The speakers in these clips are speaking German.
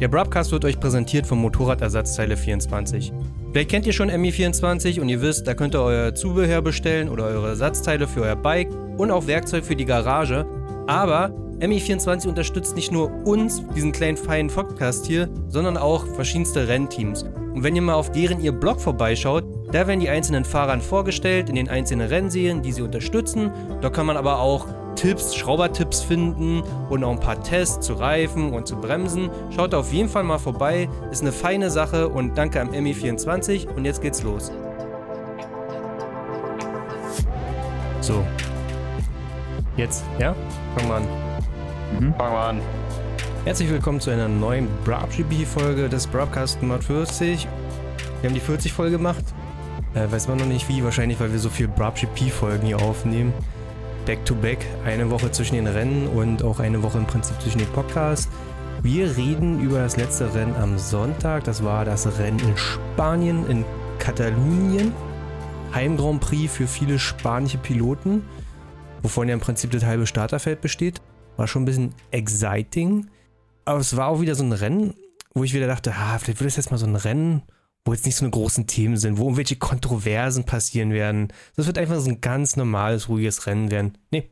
Der Broadcast wird euch präsentiert vom Motorradersatzteile 24. Vielleicht kennt ihr schon MI24 und ihr wisst, da könnt ihr euer Zubehör bestellen oder eure Ersatzteile für euer Bike und auch Werkzeug für die Garage. Aber MI24 unterstützt nicht nur uns, diesen kleinen feinen Podcast hier, sondern auch verschiedenste Rennteams. Und wenn ihr mal auf deren ihr Blog vorbeischaut, da werden die einzelnen Fahrern vorgestellt in den einzelnen Rennserien, die sie unterstützen. Da kann man aber auch Tipps, Schraubertipps finden und auch ein paar Tests zu Reifen und zu Bremsen. Schaut auf jeden Fall mal vorbei, ist eine feine Sache und danke am MI24 und jetzt geht's los. So. Jetzt, ja? Fangen wir an. Mhm. Fangen wir an. Herzlich willkommen zu einer neuen BrabGB-Folge des Broadcast Mod 40. Wir haben die 40-Folge gemacht. Äh, weiß man noch nicht wie, wahrscheinlich weil wir so viel BrabGP-Folgen hier aufnehmen. Back-to-Back, eine Woche zwischen den Rennen und auch eine Woche im Prinzip zwischen den Podcasts. Wir reden über das letzte Rennen am Sonntag. Das war das Rennen in Spanien, in Katalonien. Heim Grand Prix für viele spanische Piloten, wovon ja im Prinzip das halbe Starterfeld besteht. War schon ein bisschen exciting. Aber es war auch wieder so ein Rennen, wo ich wieder dachte, ah, vielleicht wird es jetzt mal so ein Rennen, wo jetzt nicht so eine großen Themen sind, wo irgendwelche Kontroversen passieren werden. Das wird einfach so ein ganz normales, ruhiges Rennen werden. Nee,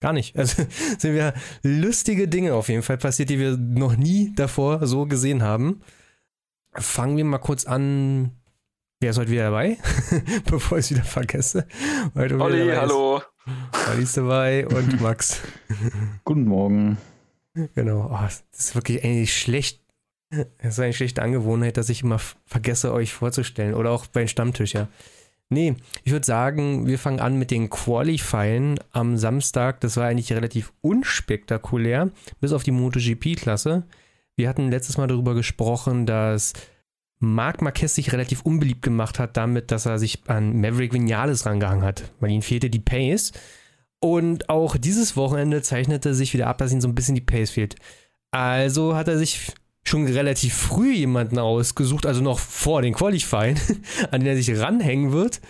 gar nicht. Also sind wir lustige Dinge auf jeden Fall passiert, die wir noch nie davor so gesehen haben. Fangen wir mal kurz an. Wer ist heute wieder dabei? Bevor ich es wieder vergesse. Heute Olli, hallo. Olli ist dabei und Max. Guten Morgen. Genau. Oh, das ist wirklich eigentlich schlecht es ist eine schlechte Angewohnheit, dass ich immer vergesse, euch vorzustellen. Oder auch beim Stammtisch, ja. Nee, ich würde sagen, wir fangen an mit den Qualifying am Samstag. Das war eigentlich relativ unspektakulär, bis auf die MotoGP-Klasse. Wir hatten letztes Mal darüber gesprochen, dass Marc Marquez sich relativ unbeliebt gemacht hat, damit, dass er sich an Maverick Vinales rangehangen hat, weil ihm fehlte die Pace. Und auch dieses Wochenende zeichnete sich wieder ab, dass ihm so ein bisschen die Pace fehlt. Also hat er sich schon relativ früh jemanden ausgesucht, also noch vor den Qualifying, an den er sich ranhängen wird.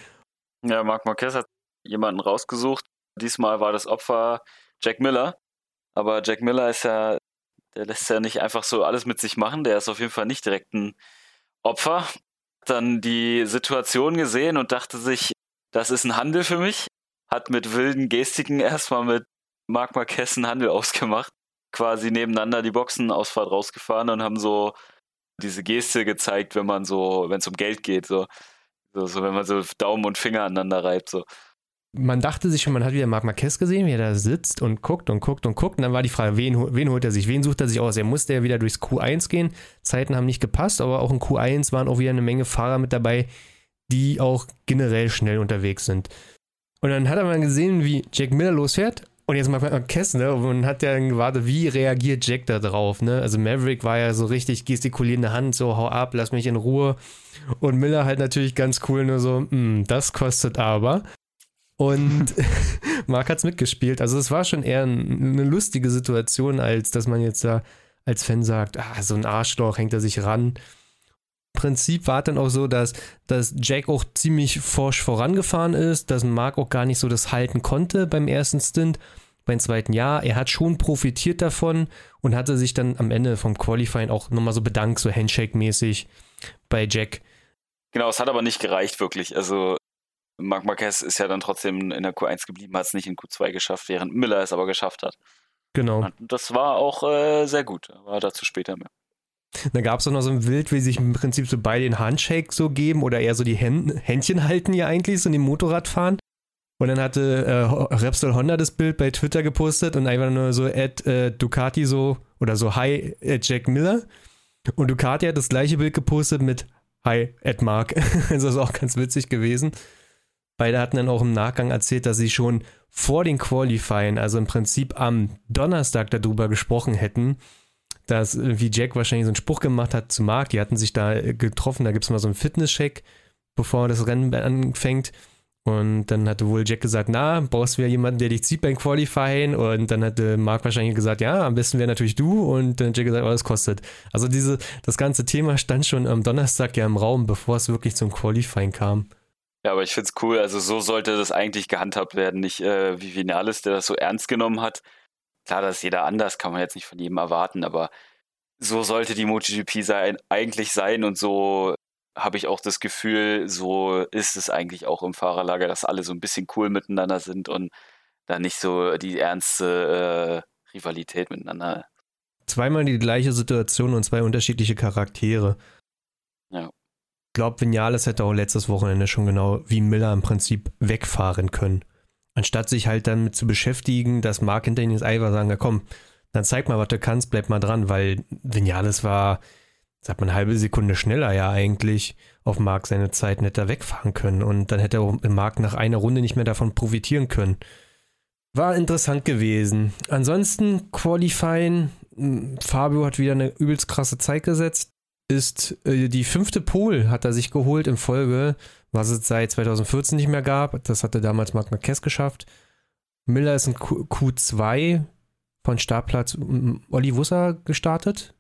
Ja, Marc Marquez hat jemanden rausgesucht. Diesmal war das Opfer Jack Miller. Aber Jack Miller ist ja, der lässt ja nicht einfach so alles mit sich machen. Der ist auf jeden Fall nicht direkt ein Opfer. Dann die Situation gesehen und dachte sich, das ist ein Handel für mich. Hat mit wilden Gestiken erstmal mit Marc Marquez einen Handel ausgemacht quasi nebeneinander die Boxenausfahrt rausgefahren und haben so diese Geste gezeigt, wenn man so, wenn es um Geld geht, so. so. so. wenn man so Daumen und Finger aneinander reibt, so. Man dachte sich schon, man hat wieder Marc Marquez gesehen, wie er da sitzt und guckt und guckt und guckt. Und dann war die Frage, wen, wen holt er sich? Wen sucht er sich aus? Er musste ja wieder durchs Q1 gehen. Zeiten haben nicht gepasst, aber auch in Q1 waren auch wieder eine Menge Fahrer mit dabei, die auch generell schnell unterwegs sind. Und dann hat er mal gesehen, wie Jack Miller losfährt und jetzt mal Marquez, ne? Und man hat ja gewartet, wie reagiert Jack da drauf, ne? Also Maverick war ja so richtig gestikulierende Hand, so hau ab, lass mich in Ruhe. Und Miller halt natürlich ganz cool, nur so, hm, das kostet aber. Und Mark hat's mitgespielt. Also es war schon eher eine lustige Situation, als dass man jetzt da als Fan sagt, ah, so ein Arschloch hängt er sich ran. Prinzip war dann auch so, dass, dass Jack auch ziemlich forsch vorangefahren ist, dass Mark auch gar nicht so das halten konnte beim ersten Stint. Beim zweiten Jahr, er hat schon profitiert davon und hatte sich dann am Ende vom Qualifying auch nochmal so bedankt, so Handshake-mäßig bei Jack. Genau, es hat aber nicht gereicht, wirklich. Also Marc Marquez ist ja dann trotzdem in der Q1 geblieben, hat es nicht in Q2 geschafft, während Miller es aber geschafft hat. Genau. Und das war auch äh, sehr gut, aber dazu später mehr. Da gab es auch noch so ein Bild, wie sich im Prinzip so beide den Handshake so geben oder eher so die Händchen halten ja eigentlich, so in dem Motorradfahren. Und dann hatte äh, Repsol Honda das Bild bei Twitter gepostet und einfach nur so at äh, Ducati so oder so Hi at Jack Miller. Und Ducati hat das gleiche Bild gepostet mit Hi at Mark. also das ist auch ganz witzig gewesen. Beide hatten dann auch im Nachgang erzählt, dass sie schon vor den Qualifying, also im Prinzip am Donnerstag darüber gesprochen hätten, dass wie Jack wahrscheinlich so einen Spruch gemacht hat zu Mark. Die hatten sich da getroffen, da gibt es mal so einen Fitness-Check, bevor das Rennen anfängt. Und dann hatte wohl Jack gesagt, na, brauchst du ja jemanden, der dich zieht beim Qualifying? Und dann hatte Mark wahrscheinlich gesagt, ja, am besten wäre natürlich du. Und dann Jack gesagt, oh, das kostet. Also diese, das ganze Thema stand schon am Donnerstag ja im Raum, bevor es wirklich zum Qualifying kam. Ja, aber ich finde es cool. Also so sollte das eigentlich gehandhabt werden. Nicht äh, wie Vinales, der das so ernst genommen hat klar, das ist jeder anders, kann man jetzt nicht von jedem erwarten, aber so sollte die MotoGP sein, eigentlich sein und so habe ich auch das Gefühl, so ist es eigentlich auch im Fahrerlager, dass alle so ein bisschen cool miteinander sind und da nicht so die ernste äh, Rivalität miteinander. Zweimal die gleiche Situation und zwei unterschiedliche Charaktere. Ja. Ich glaube, Vinales hätte auch letztes Wochenende schon genau wie Miller im Prinzip wegfahren können. Anstatt sich halt damit zu beschäftigen, dass Mark hinter ihnen ist, einfach sagen, ja komm, dann zeig mal, was du kannst, bleib mal dran, weil Vinales war, sagt man, eine halbe Sekunde schneller ja eigentlich auf Mark seine Zeit hätte wegfahren können und dann hätte er Mark nach einer Runde nicht mehr davon profitieren können. War interessant gewesen. Ansonsten Qualifying, hm, Fabio hat wieder eine übelst krasse Zeit gesetzt. Ist äh, die fünfte Pole hat er sich geholt in Folge, was es seit 2014 nicht mehr gab. Das hatte damals Marc Marquez geschafft. Miller ist in Q Q2 von Startplatz Olli Wusser gestartet?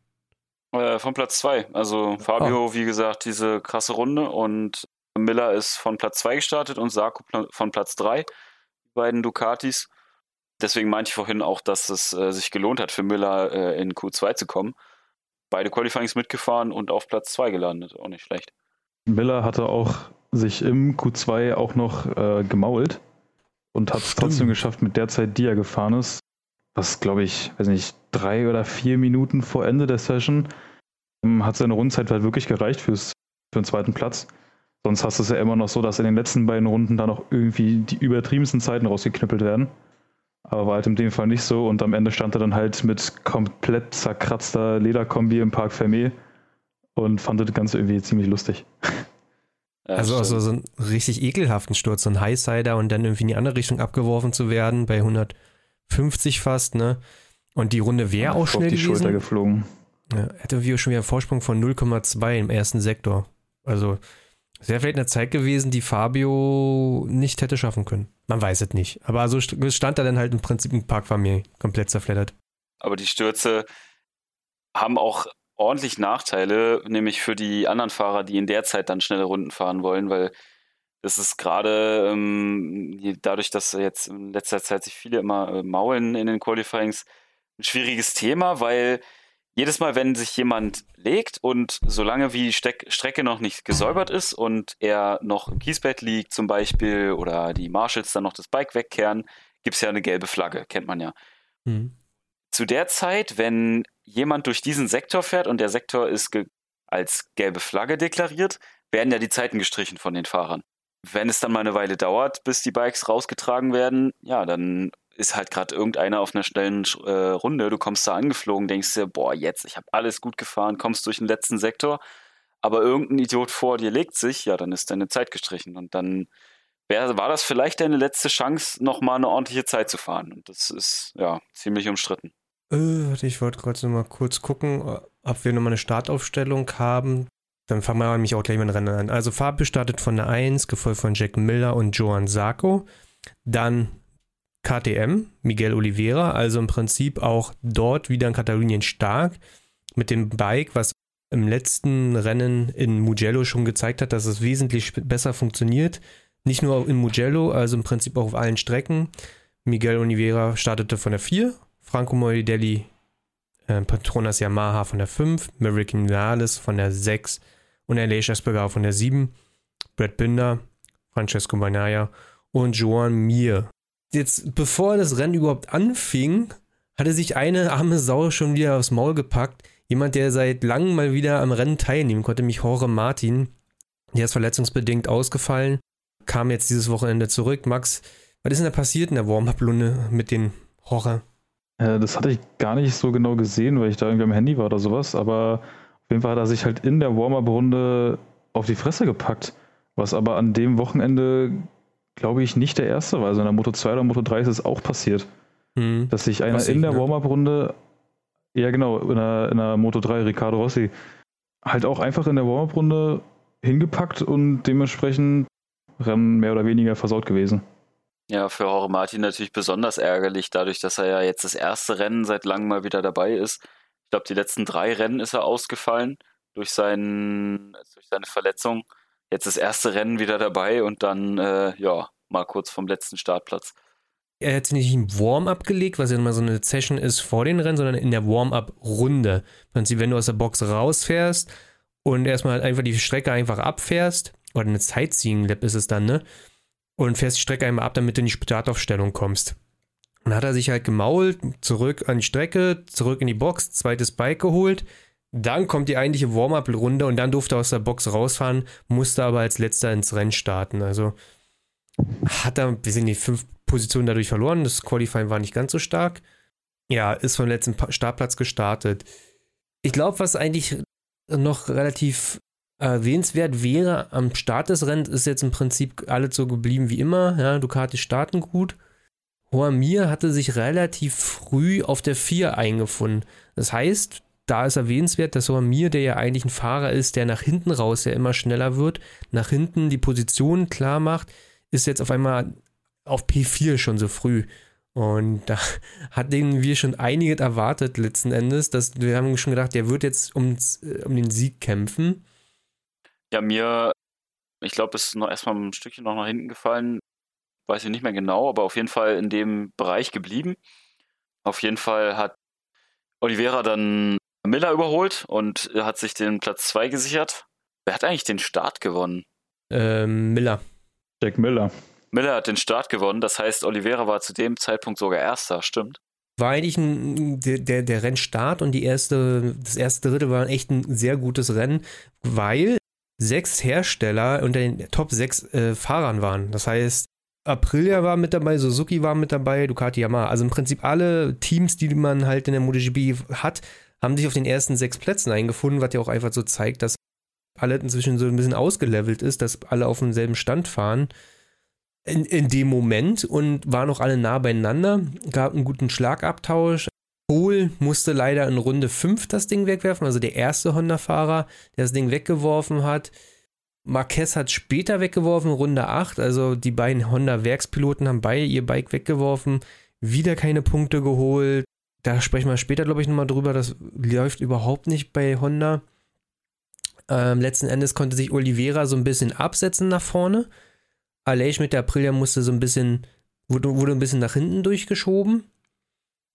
Äh, von Platz 2. Also Fabio, oh. wie gesagt, diese krasse Runde und Miller ist von Platz 2 gestartet und Sarko von Platz 3. Die beiden Ducatis. Deswegen meinte ich vorhin auch, dass es äh, sich gelohnt hat für Miller äh, in Q2 zu kommen. Beide Qualifyings mitgefahren und auf Platz 2 gelandet. Auch nicht schlecht. Miller hatte auch sich im Q2 auch noch äh, gemault und hat es trotzdem geschafft, mit der Zeit, die er gefahren ist, was glaube ich, weiß nicht, drei oder vier Minuten vor Ende der Session, ähm, hat seine Rundzeit halt wirklich gereicht fürs, für den zweiten Platz. Sonst hast du es ja immer noch so, dass in den letzten beiden Runden da noch irgendwie die übertriebensten Zeiten rausgeknüppelt werden. Aber war halt in dem Fall nicht so und am Ende stand er dann halt mit komplett zerkratzter Lederkombi im Park Fermé und fand das Ganze irgendwie ziemlich lustig. Ja, also, also so einen richtig ekelhaften Sturz, so ein Highsider und dann irgendwie in die andere Richtung abgeworfen zu werden bei 100, 50 fast, ne? Und die Runde wäre auch schnell auf die gewesen. Schulter geflogen. Ja, hätte wir schon wieder einen Vorsprung von 0,2 im ersten Sektor. Also, es wäre vielleicht eine Zeit gewesen, die Fabio nicht hätte schaffen können. Man weiß es nicht. Aber so stand er dann halt im Prinzip im Parkfamilie komplett zerfleddert. Aber die Stürze haben auch ordentlich Nachteile, nämlich für die anderen Fahrer, die in der Zeit dann schnelle Runden fahren wollen, weil das ist gerade ähm, dadurch, dass jetzt in letzter Zeit sich viele immer äh, maulen in den Qualifyings, ein schwieriges Thema, weil jedes Mal, wenn sich jemand legt und solange wie die Steck Strecke noch nicht gesäubert ist und er noch im Kiesbett liegt zum Beispiel oder die Marshals dann noch das Bike wegkehren, gibt es ja eine gelbe Flagge, kennt man ja. Mhm. Zu der Zeit, wenn jemand durch diesen Sektor fährt und der Sektor ist als gelbe Flagge deklariert, werden ja die Zeiten gestrichen von den Fahrern. Wenn es dann mal eine Weile dauert, bis die Bikes rausgetragen werden, ja, dann ist halt gerade irgendeiner auf einer schnellen äh, Runde, du kommst da angeflogen, denkst dir, boah, jetzt, ich habe alles gut gefahren, kommst durch den letzten Sektor, aber irgendein Idiot vor dir legt sich, ja, dann ist deine Zeit gestrichen. Und dann wär, war das vielleicht deine letzte Chance, nochmal eine ordentliche Zeit zu fahren. Und das ist, ja, ziemlich umstritten. Äh, ich wollte gerade noch mal kurz gucken, ob wir nochmal eine Startaufstellung haben. Dann fangen wir nämlich auch gleich mit dem Rennen an. Also Fabio startet von der 1, gefolgt von Jack Miller und Joan Sarko. Dann KTM, Miguel Oliveira, also im Prinzip auch dort wieder in Katalonien stark mit dem Bike, was im letzten Rennen in Mugello schon gezeigt hat, dass es wesentlich besser funktioniert. Nicht nur in Mugello, also im Prinzip auch auf allen Strecken. Miguel Oliveira startete von der 4, Franco Morbidelli, äh, Patronas Yamaha von der 5, Maverick Vinales von der 6 und Aleix Espargaro von der 7, Brad Binder, Francesco Bagnaia und Joan Mir. Jetzt, bevor das Rennen überhaupt anfing, hatte sich eine arme Sau schon wieder aufs Maul gepackt. Jemand, der seit langem mal wieder am Rennen teilnehmen konnte, mich Jorge Martin. Der ist verletzungsbedingt ausgefallen, kam jetzt dieses Wochenende zurück. Max, was ist denn da passiert in der Warm-Up-Runde mit den Jorge? Äh, das hatte ich gar nicht so genau gesehen, weil ich da irgendwie am Handy war oder sowas, aber auf jeden Fall hat er sich halt in der Warm-Up-Runde auf die Fresse gepackt. Was aber an dem Wochenende, glaube ich, nicht der erste war. Also in der Moto 2 oder Moto 3 ist es auch passiert. Hm. Dass sich einer in der ne? Warm-Up-Runde, ja genau, in der, in der Moto 3, Ricardo Rossi, halt auch einfach in der Warm-Up-Runde hingepackt und dementsprechend Rennen mehr oder weniger versaut gewesen. Ja, für Jorge Martin natürlich besonders ärgerlich, dadurch, dass er ja jetzt das erste Rennen seit langem mal wieder dabei ist glaube, die letzten drei Rennen ist er ausgefallen durch, seinen, durch seine Verletzung. Jetzt das erste Rennen wieder dabei und dann, äh, ja, mal kurz vom letzten Startplatz. er hat sich nicht im Warm-up gelegt, was ja immer so eine Session ist vor den Rennen, sondern in der Warm-up-Runde. Wenn du aus der Box rausfährst und erstmal einfach die Strecke einfach abfährst, oder eine Sightseeing-Lab ist es dann, ne? Und fährst die Strecke einmal ab, damit du in die Startaufstellung kommst. Und dann hat er sich halt gemault, zurück an die Strecke, zurück in die Box, zweites Bike geholt. Dann kommt die eigentliche Warm-up-Runde und dann durfte er aus der Box rausfahren, musste aber als letzter ins Rennen starten. Also hat er, wir sind die fünf Positionen dadurch verloren. Das Qualifying war nicht ganz so stark. Ja, ist vom letzten Startplatz gestartet. Ich glaube, was eigentlich noch relativ erwähnenswert wäre, am Start des Rennens ist jetzt im Prinzip alles so geblieben wie immer. Ja, Ducati starten gut. Hoamir hatte sich relativ früh auf der 4 eingefunden. Das heißt, da ist erwähnenswert, dass Hoamir, der ja eigentlich ein Fahrer ist, der nach hinten raus ja immer schneller wird, nach hinten die Position klar macht, ist jetzt auf einmal auf P4 schon so früh. Und da hatten wir schon einiges erwartet letzten Endes. Dass wir haben schon gedacht, der wird jetzt ums, äh, um den Sieg kämpfen. Ja, mir, ich glaube, ist noch erstmal ein Stückchen noch nach hinten gefallen. Weiß ich nicht mehr genau, aber auf jeden Fall in dem Bereich geblieben. Auf jeden Fall hat Oliveira dann Miller überholt und hat sich den Platz 2 gesichert. Wer hat eigentlich den Start gewonnen? Ähm, Miller. Jack Miller. Miller hat den Start gewonnen, das heißt, Oliveira war zu dem Zeitpunkt sogar Erster, stimmt? War eigentlich ein, der, der Rennstart und die erste, das erste Dritte war echt ein sehr gutes Rennen, weil sechs Hersteller unter den Top 6 äh, Fahrern waren. Das heißt, Aprilia war mit dabei, Suzuki war mit dabei, Ducati Yamaha. Also im Prinzip alle Teams, die man halt in der MotoGP hat, haben sich auf den ersten sechs Plätzen eingefunden, was ja auch einfach so zeigt, dass alle inzwischen so ein bisschen ausgelevelt ist, dass alle auf demselben Stand fahren. In, in dem Moment und waren auch alle nah beieinander, gab einen guten Schlagabtausch. Pohl musste leider in Runde 5 das Ding wegwerfen, also der erste Honda-Fahrer, der das Ding weggeworfen hat. Marquez hat später weggeworfen, Runde 8, also die beiden Honda-Werkspiloten haben beide ihr Bike weggeworfen, wieder keine Punkte geholt. Da sprechen wir später, glaube ich, nochmal drüber. Das läuft überhaupt nicht bei Honda. Ähm, letzten Endes konnte sich Oliveira so ein bisschen absetzen nach vorne. Aleix mit der Aprilia musste so ein bisschen, wurde, wurde ein bisschen nach hinten durchgeschoben.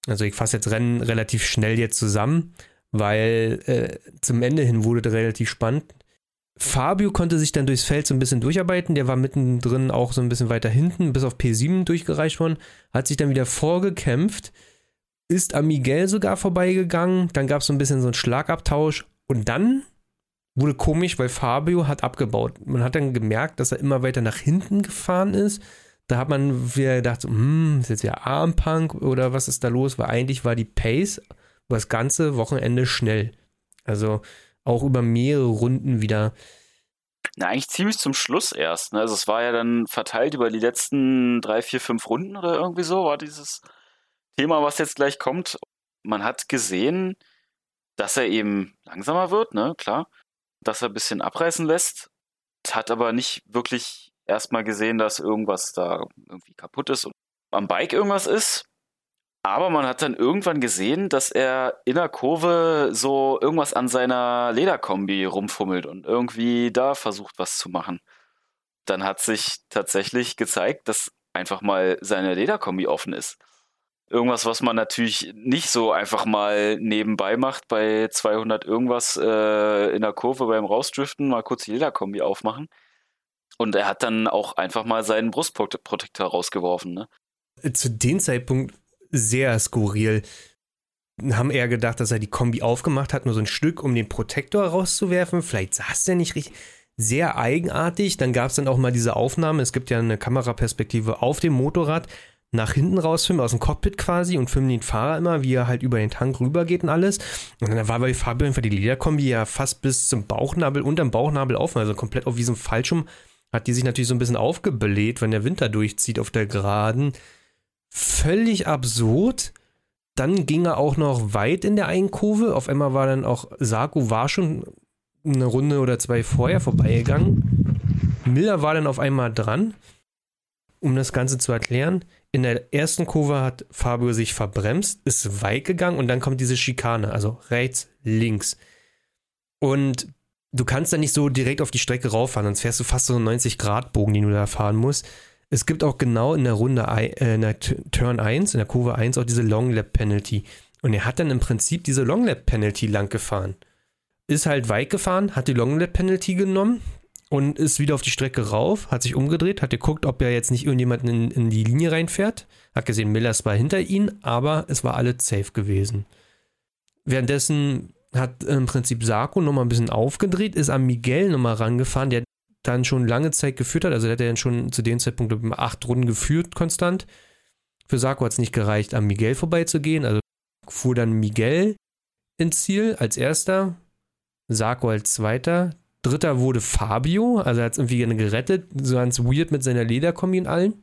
Also ich fasse jetzt Rennen relativ schnell jetzt zusammen, weil äh, zum Ende hin wurde es relativ spannend. Fabio konnte sich dann durchs Feld so ein bisschen durcharbeiten, der war mittendrin auch so ein bisschen weiter hinten, bis auf P7 durchgereicht worden, hat sich dann wieder vorgekämpft, ist am Miguel sogar vorbeigegangen, dann gab es so ein bisschen so einen Schlagabtausch und dann wurde komisch, weil Fabio hat abgebaut. Man hat dann gemerkt, dass er immer weiter nach hinten gefahren ist. Da hat man wieder gedacht, hm, ist jetzt ja Armpunk oder was ist da los? Weil eigentlich war die Pace über das ganze Wochenende schnell. Also auch über mehrere Runden wieder. Na, eigentlich ziemlich zum Schluss erst. Ne? Also es war ja dann verteilt über die letzten drei, vier, fünf Runden oder irgendwie so, war dieses Thema, was jetzt gleich kommt. Man hat gesehen, dass er eben langsamer wird, ne, klar dass er ein bisschen abreißen lässt, hat aber nicht wirklich erstmal gesehen, dass irgendwas da irgendwie kaputt ist und am Bike irgendwas ist. Aber man hat dann irgendwann gesehen, dass er in der Kurve so irgendwas an seiner Lederkombi rumfummelt und irgendwie da versucht, was zu machen. Dann hat sich tatsächlich gezeigt, dass einfach mal seine Lederkombi offen ist irgendwas, was man natürlich nicht so einfach mal nebenbei macht, bei 200 irgendwas äh, in der Kurve beim Rausdriften, mal kurz die Lederkombi aufmachen. Und er hat dann auch einfach mal seinen Brustprotektor rausgeworfen. Ne? Zu dem Zeitpunkt sehr skurril. Haben eher gedacht, dass er die Kombi aufgemacht hat, nur so ein Stück, um den Protektor rauszuwerfen. Vielleicht saß der nicht richtig. Sehr eigenartig. Dann gab es dann auch mal diese Aufnahme. Es gibt ja eine Kameraperspektive auf dem Motorrad nach hinten raus filmen, aus dem Cockpit quasi und filmen den Fahrer immer, wie er halt über den Tank rübergeht und alles. Und dann war bei Fabio einfach die Lederkombi ja fast bis zum Bauchnabel, unterm Bauchnabel offen, also komplett auf diesem Fallschirm hat die sich natürlich so ein bisschen aufgebläht, wenn der Winter durchzieht auf der Geraden. Völlig absurd. Dann ging er auch noch weit in der einen Kurve. Auf einmal war dann auch Saku war schon eine Runde oder zwei vorher vorbeigegangen. Miller war dann auf einmal dran. Um das Ganze zu erklären, in der ersten Kurve hat Fabio sich verbremst, ist weit gegangen und dann kommt diese Schikane, also rechts, links. Und du kannst da nicht so direkt auf die Strecke rauffahren, sonst fährst du fast so einen 90-Grad-Bogen, den du da fahren musst. Es gibt auch genau in der Runde, äh, in der Turn 1, in der Kurve 1 auch diese Long Lap Penalty. Und er hat dann im Prinzip diese Long Lap Penalty lang gefahren. Ist halt weit gefahren, hat die Long Lap Penalty genommen und ist wieder auf die Strecke rauf, hat sich umgedreht, hat geguckt, ob er jetzt nicht irgendjemanden in, in die Linie reinfährt. Hat gesehen, Millers war hinter ihm, aber es war alles safe gewesen. Währenddessen hat im Prinzip Sarko nochmal ein bisschen aufgedreht, ist an Miguel nochmal rangefahren, der dann schon lange Zeit geführt hat. Also der hat ja dann schon zu dem Zeitpunkt acht Runden geführt konstant. Für Sarko hat es nicht gereicht, an Miguel vorbeizugehen. Also fuhr dann Miguel ins Ziel als erster, Sarko als zweiter. Dritter wurde Fabio, also er hat es irgendwie gerettet, so ganz weird mit seiner Lederkombi und allen.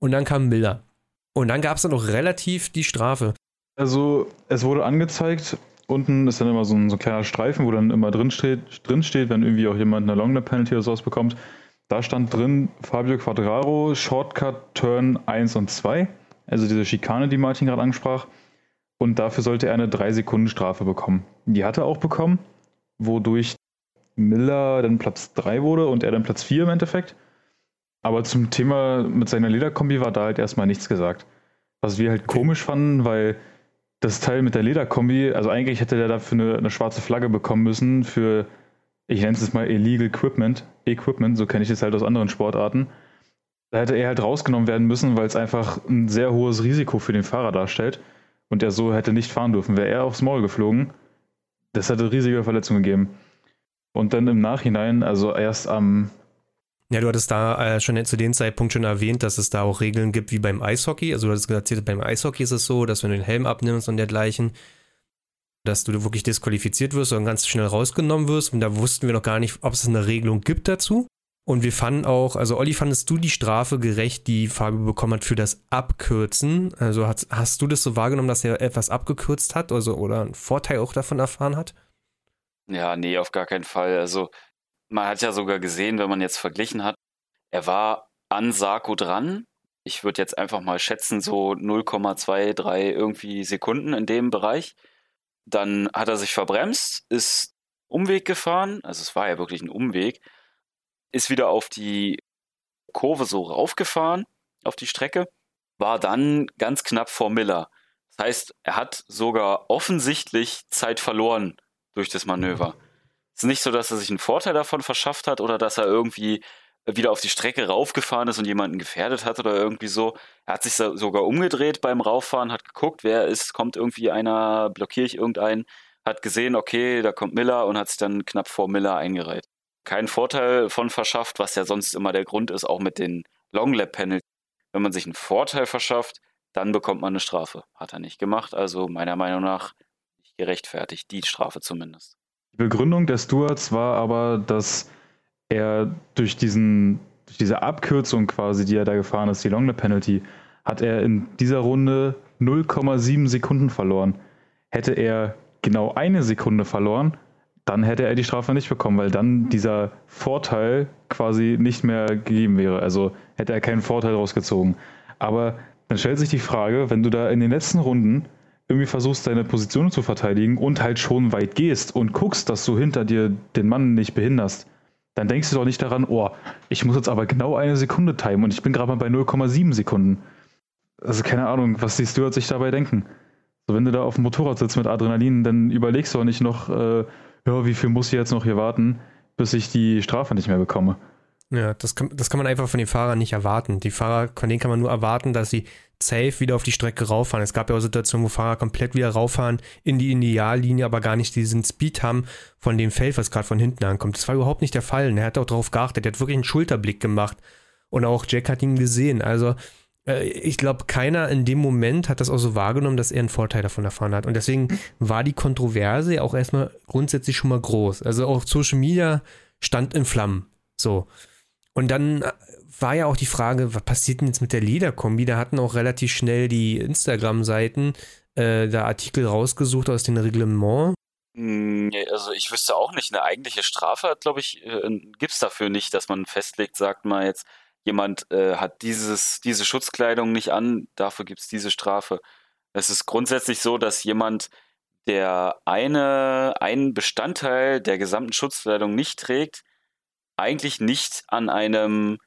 Und dann kam Miller. Und dann gab es dann auch relativ die Strafe. Also es wurde angezeigt, unten ist dann immer so ein, so ein kleiner Streifen, wo dann immer drin steht, drin steht, wenn irgendwie auch jemand eine Long Penalty oder sowas bekommt. Da stand drin Fabio Quadraro, Shortcut, Turn 1 und 2. Also diese Schikane, die Martin gerade ansprach. Und dafür sollte er eine 3-Sekunden-Strafe bekommen. Die hat er auch bekommen, wodurch Miller dann Platz 3 wurde und er dann Platz 4 im Endeffekt. Aber zum Thema mit seiner Lederkombi war da halt erstmal nichts gesagt. Was wir halt okay. komisch fanden, weil das Teil mit der Lederkombi, also eigentlich hätte der dafür eine, eine schwarze Flagge bekommen müssen für, ich nenne es mal Illegal Equipment, Equipment, so kenne ich es halt aus anderen Sportarten. Da hätte er halt rausgenommen werden müssen, weil es einfach ein sehr hohes Risiko für den Fahrer darstellt und er so hätte nicht fahren dürfen. Wäre er aufs Maul geflogen, das hätte riesige Verletzungen gegeben. Und dann im Nachhinein, also erst am ja, du hattest da äh, schon zu dem Zeitpunkt schon erwähnt, dass es da auch Regeln gibt wie beim Eishockey. Also du hattest erzählt, beim Eishockey ist es so, dass wenn du den Helm abnimmst und dergleichen, dass du wirklich disqualifiziert wirst und ganz schnell rausgenommen wirst. Und da wussten wir noch gar nicht, ob es eine Regelung gibt dazu. Und wir fanden auch, also Olli, fandest du die Strafe gerecht, die Fabio bekommen hat für das Abkürzen? Also hast, hast du das so wahrgenommen, dass er etwas abgekürzt hat also, oder einen Vorteil auch davon erfahren hat? Ja, nee, auf gar keinen Fall. Also man hat ja sogar gesehen, wenn man jetzt verglichen hat, er war an Sarko dran. Ich würde jetzt einfach mal schätzen, so 0,23 irgendwie Sekunden in dem Bereich. Dann hat er sich verbremst, ist Umweg gefahren, also es war ja wirklich ein Umweg, ist wieder auf die Kurve so raufgefahren, auf die Strecke, war dann ganz knapp vor Miller. Das heißt, er hat sogar offensichtlich Zeit verloren durch das Manöver. Es ist nicht so, dass er sich einen Vorteil davon verschafft hat oder dass er irgendwie wieder auf die Strecke raufgefahren ist und jemanden gefährdet hat oder irgendwie so. Er hat sich sogar umgedreht beim Rauffahren, hat geguckt, wer ist, kommt irgendwie einer, blockiere ich irgendeinen, hat gesehen, okay, da kommt Miller und hat sich dann knapp vor Miller eingereiht. Keinen Vorteil von verschafft, was ja sonst immer der Grund ist, auch mit den Long Lap Penalties. Wenn man sich einen Vorteil verschafft, dann bekommt man eine Strafe. Hat er nicht gemacht, also meiner Meinung nach gerechtfertigt, die Strafe zumindest. Die Begründung der Stewards war aber, dass er durch, diesen, durch diese Abkürzung quasi, die er da gefahren ist, die Longlap Penalty, hat er in dieser Runde 0,7 Sekunden verloren. Hätte er genau eine Sekunde verloren, dann hätte er die Strafe nicht bekommen, weil dann dieser Vorteil quasi nicht mehr gegeben wäre. Also hätte er keinen Vorteil rausgezogen. Aber dann stellt sich die Frage, wenn du da in den letzten Runden irgendwie versuchst, deine Position zu verteidigen und halt schon weit gehst und guckst, dass du hinter dir den Mann nicht behinderst, dann denkst du doch nicht daran, oh, ich muss jetzt aber genau eine Sekunde timen und ich bin gerade mal bei 0,7 Sekunden. Also keine Ahnung, was die Stewards sich dabei denken. So, wenn du da auf dem Motorrad sitzt mit Adrenalin, dann überlegst du auch nicht noch, äh, ja, wie viel muss ich jetzt noch hier warten, bis ich die Strafe nicht mehr bekomme. Ja, das kann, das kann man einfach von den Fahrern nicht erwarten. Die Fahrer, von denen kann man nur erwarten, dass sie safe wieder auf die Strecke rauffahren. Es gab ja auch Situationen, wo Fahrer komplett wieder rauffahren in die Ideallinie, aber gar nicht diesen Speed haben von dem Feld, was gerade von hinten ankommt. Das war überhaupt nicht der Fall. Und er hat auch darauf geachtet. Er hat wirklich einen Schulterblick gemacht. Und auch Jack hat ihn gesehen. Also, äh, ich glaube, keiner in dem Moment hat das auch so wahrgenommen, dass er einen Vorteil davon erfahren hat. Und deswegen war die Kontroverse auch erstmal grundsätzlich schon mal groß. Also auch Social Media stand in Flammen. So. Und dann war ja auch die Frage, was passiert denn jetzt mit der Lederkombi? Da hatten auch relativ schnell die Instagram-Seiten äh, da Artikel rausgesucht aus dem Reglement. Hm, also ich wüsste auch nicht, eine eigentliche Strafe glaube ich, äh, gibt es dafür nicht, dass man festlegt, sagt mal jetzt, jemand äh, hat dieses, diese Schutzkleidung nicht an, dafür gibt es diese Strafe. Es ist grundsätzlich so, dass jemand, der eine, einen Bestandteil der gesamten Schutzkleidung nicht trägt, eigentlich nicht an einem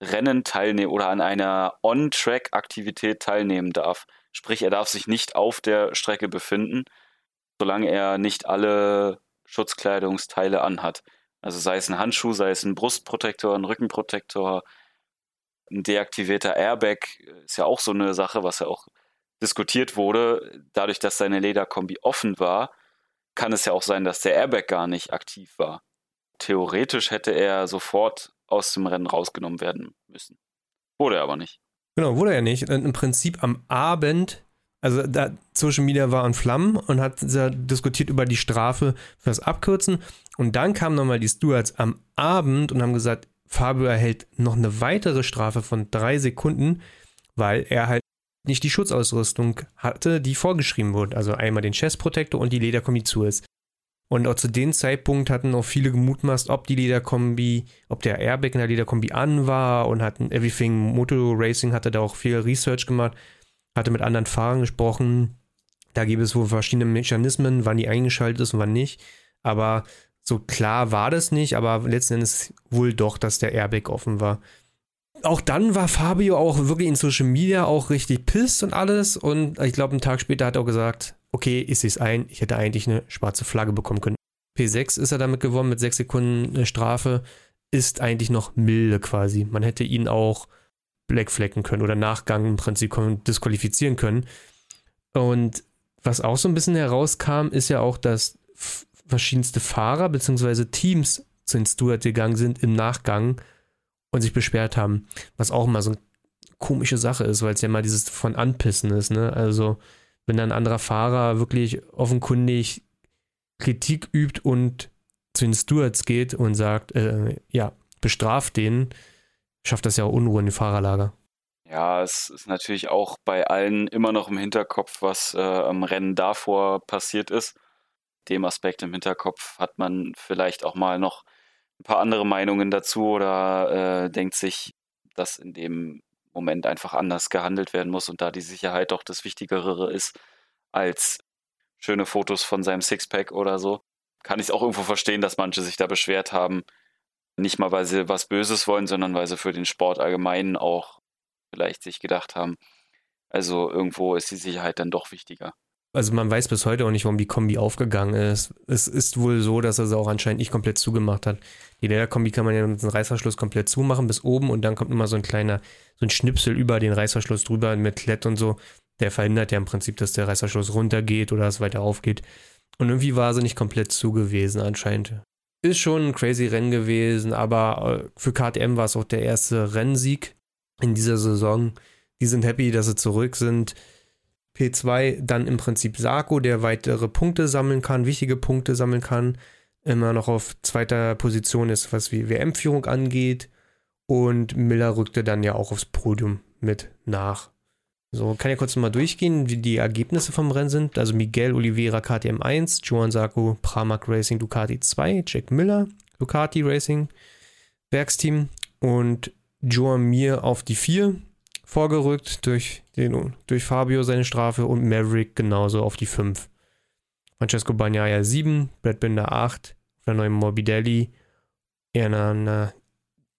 Rennen teilnehmen oder an einer On-Track-Aktivität teilnehmen darf. Sprich, er darf sich nicht auf der Strecke befinden, solange er nicht alle Schutzkleidungsteile anhat. Also sei es ein Handschuh, sei es ein Brustprotektor, ein Rückenprotektor, ein deaktivierter Airbag ist ja auch so eine Sache, was ja auch diskutiert wurde. Dadurch, dass seine Lederkombi offen war, kann es ja auch sein, dass der Airbag gar nicht aktiv war. Theoretisch hätte er sofort aus dem Rennen rausgenommen werden müssen. Wurde er aber nicht. Genau, wurde er nicht. Im Prinzip am Abend, also da Social Media war an Flammen und hat diskutiert über die Strafe für das Abkürzen. Und dann kamen nochmal die Stewards am Abend und haben gesagt, Fabio erhält noch eine weitere Strafe von drei Sekunden, weil er halt nicht die Schutzausrüstung hatte, die vorgeschrieben wurde. Also einmal den Chest Protector und die Lederkombi zu ist. Und auch zu dem Zeitpunkt hatten auch viele gemutmaßt, ob die Lederkombi, ob der Airbag in der Lederkombi an war und hatten Everything Moto Racing hatte da auch viel Research gemacht, hatte mit anderen Fahrern gesprochen. Da gibt es wohl verschiedene Mechanismen, wann die eingeschaltet ist und wann nicht. Aber so klar war das nicht, aber letzten Endes wohl doch, dass der Airbag offen war. Auch dann war Fabio auch wirklich in Social Media auch richtig pisst und alles. Und ich glaube, einen Tag später hat er auch gesagt, okay, ich sehe es ein, ich hätte eigentlich eine schwarze Flagge bekommen können. P6 ist er damit gewonnen mit sechs Sekunden Strafe, ist eigentlich noch milde quasi. Man hätte ihn auch blackflecken können oder Nachgang im Prinzip disqualifizieren können. Und was auch so ein bisschen herauskam, ist ja auch, dass verschiedenste Fahrer bzw. Teams zu den Stewart gegangen sind im Nachgang und sich beschwert haben. Was auch immer so eine komische Sache ist, weil es ja mal dieses von Anpissen ist, ne? Also wenn ein anderer Fahrer wirklich offenkundig Kritik übt und zu den Stewards geht und sagt, äh, ja, bestraft den, schafft das ja auch Unruhe in den Fahrerlager. Ja, es ist natürlich auch bei allen immer noch im Hinterkopf, was äh, am Rennen davor passiert ist. Dem Aspekt im Hinterkopf hat man vielleicht auch mal noch ein paar andere Meinungen dazu oder äh, denkt sich, dass in dem Moment einfach anders gehandelt werden muss und da die Sicherheit doch das Wichtigere ist als schöne Fotos von seinem Sixpack oder so, kann ich es auch irgendwo verstehen, dass manche sich da beschwert haben. Nicht mal, weil sie was Böses wollen, sondern weil sie für den Sport allgemein auch vielleicht sich gedacht haben. Also irgendwo ist die Sicherheit dann doch wichtiger. Also man weiß bis heute auch nicht, warum die Kombi aufgegangen ist. Es ist wohl so, dass er sie auch anscheinend nicht komplett zugemacht hat. Die Lederkombi kann man ja mit dem Reißverschluss komplett zumachen bis oben und dann kommt immer so ein kleiner, so ein Schnipsel über den Reißverschluss drüber mit Klett und so. Der verhindert ja im Prinzip, dass der Reißverschluss runtergeht oder es weiter aufgeht. Und irgendwie war sie nicht komplett zu gewesen anscheinend. Ist schon ein crazy Rennen gewesen, aber äh, für KTM war es auch der erste Rennsieg in dieser Saison. Die sind happy, dass sie zurück sind. P2 dann im Prinzip Sarko, der weitere Punkte sammeln kann, wichtige Punkte sammeln kann, immer noch auf zweiter Position ist, was wie WM-Führung angeht. Und Miller rückte dann ja auch aufs Podium mit nach. So, kann ja kurz mal durchgehen, wie die Ergebnisse vom Rennen sind. Also Miguel Oliveira KTM 1, Joan Sarko Pramac Racing Ducati 2, Jack Miller Ducati Racing Werksteam und Joan Mir auf die 4, vorgerückt durch, den, durch Fabio seine Strafe und Maverick genauso auf die 5. Francesco Bagnaia 7, Brad Binder 8, der neuen Morbidelli, Erna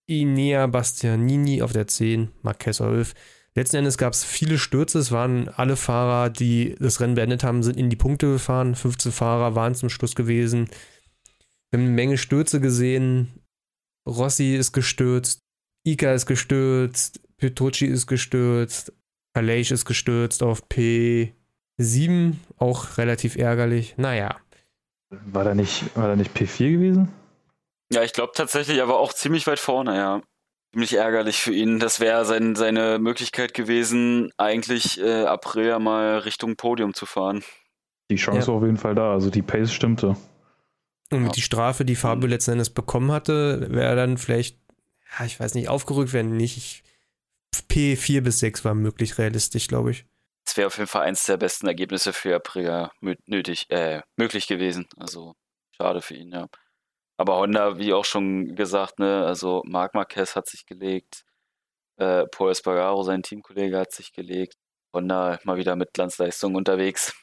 Inea Bastianini auf der 10, Marquez 11. Letzten Endes gab es viele Stürze. Es waren alle Fahrer, die das Rennen beendet haben, sind in die Punkte gefahren. 15 Fahrer waren zum Schluss gewesen. Wir haben eine Menge Stürze gesehen. Rossi ist gestürzt, Ika ist gestürzt, Petrucci ist gestürzt, Aleix ist gestürzt auf P7, auch relativ ärgerlich. Naja. War da nicht, war da nicht P4 gewesen? Ja, ich glaube tatsächlich, aber auch ziemlich weit vorne, ja. Ziemlich ärgerlich für ihn. Das wäre sein, seine Möglichkeit gewesen, eigentlich äh, April mal Richtung Podium zu fahren. Die Chance ja. war auf jeden Fall da, also die Pace stimmte. Und mit ja. die Strafe, die Fabio letzten Endes bekommen hatte, wäre dann vielleicht, ja, ich weiß nicht, aufgerückt werden nicht. Ich P4 bis 6 war möglich realistisch, glaube ich. Das wäre auf jeden Fall eins der besten Ergebnisse für Aprilia nötig, äh, möglich gewesen. Also schade für ihn, ja. Aber Honda, wie auch schon gesagt, ne, also Marc Marquez hat sich gelegt, äh, Paul Espargaro, sein Teamkollege, hat sich gelegt. Honda mal wieder mit Glanzleistung unterwegs.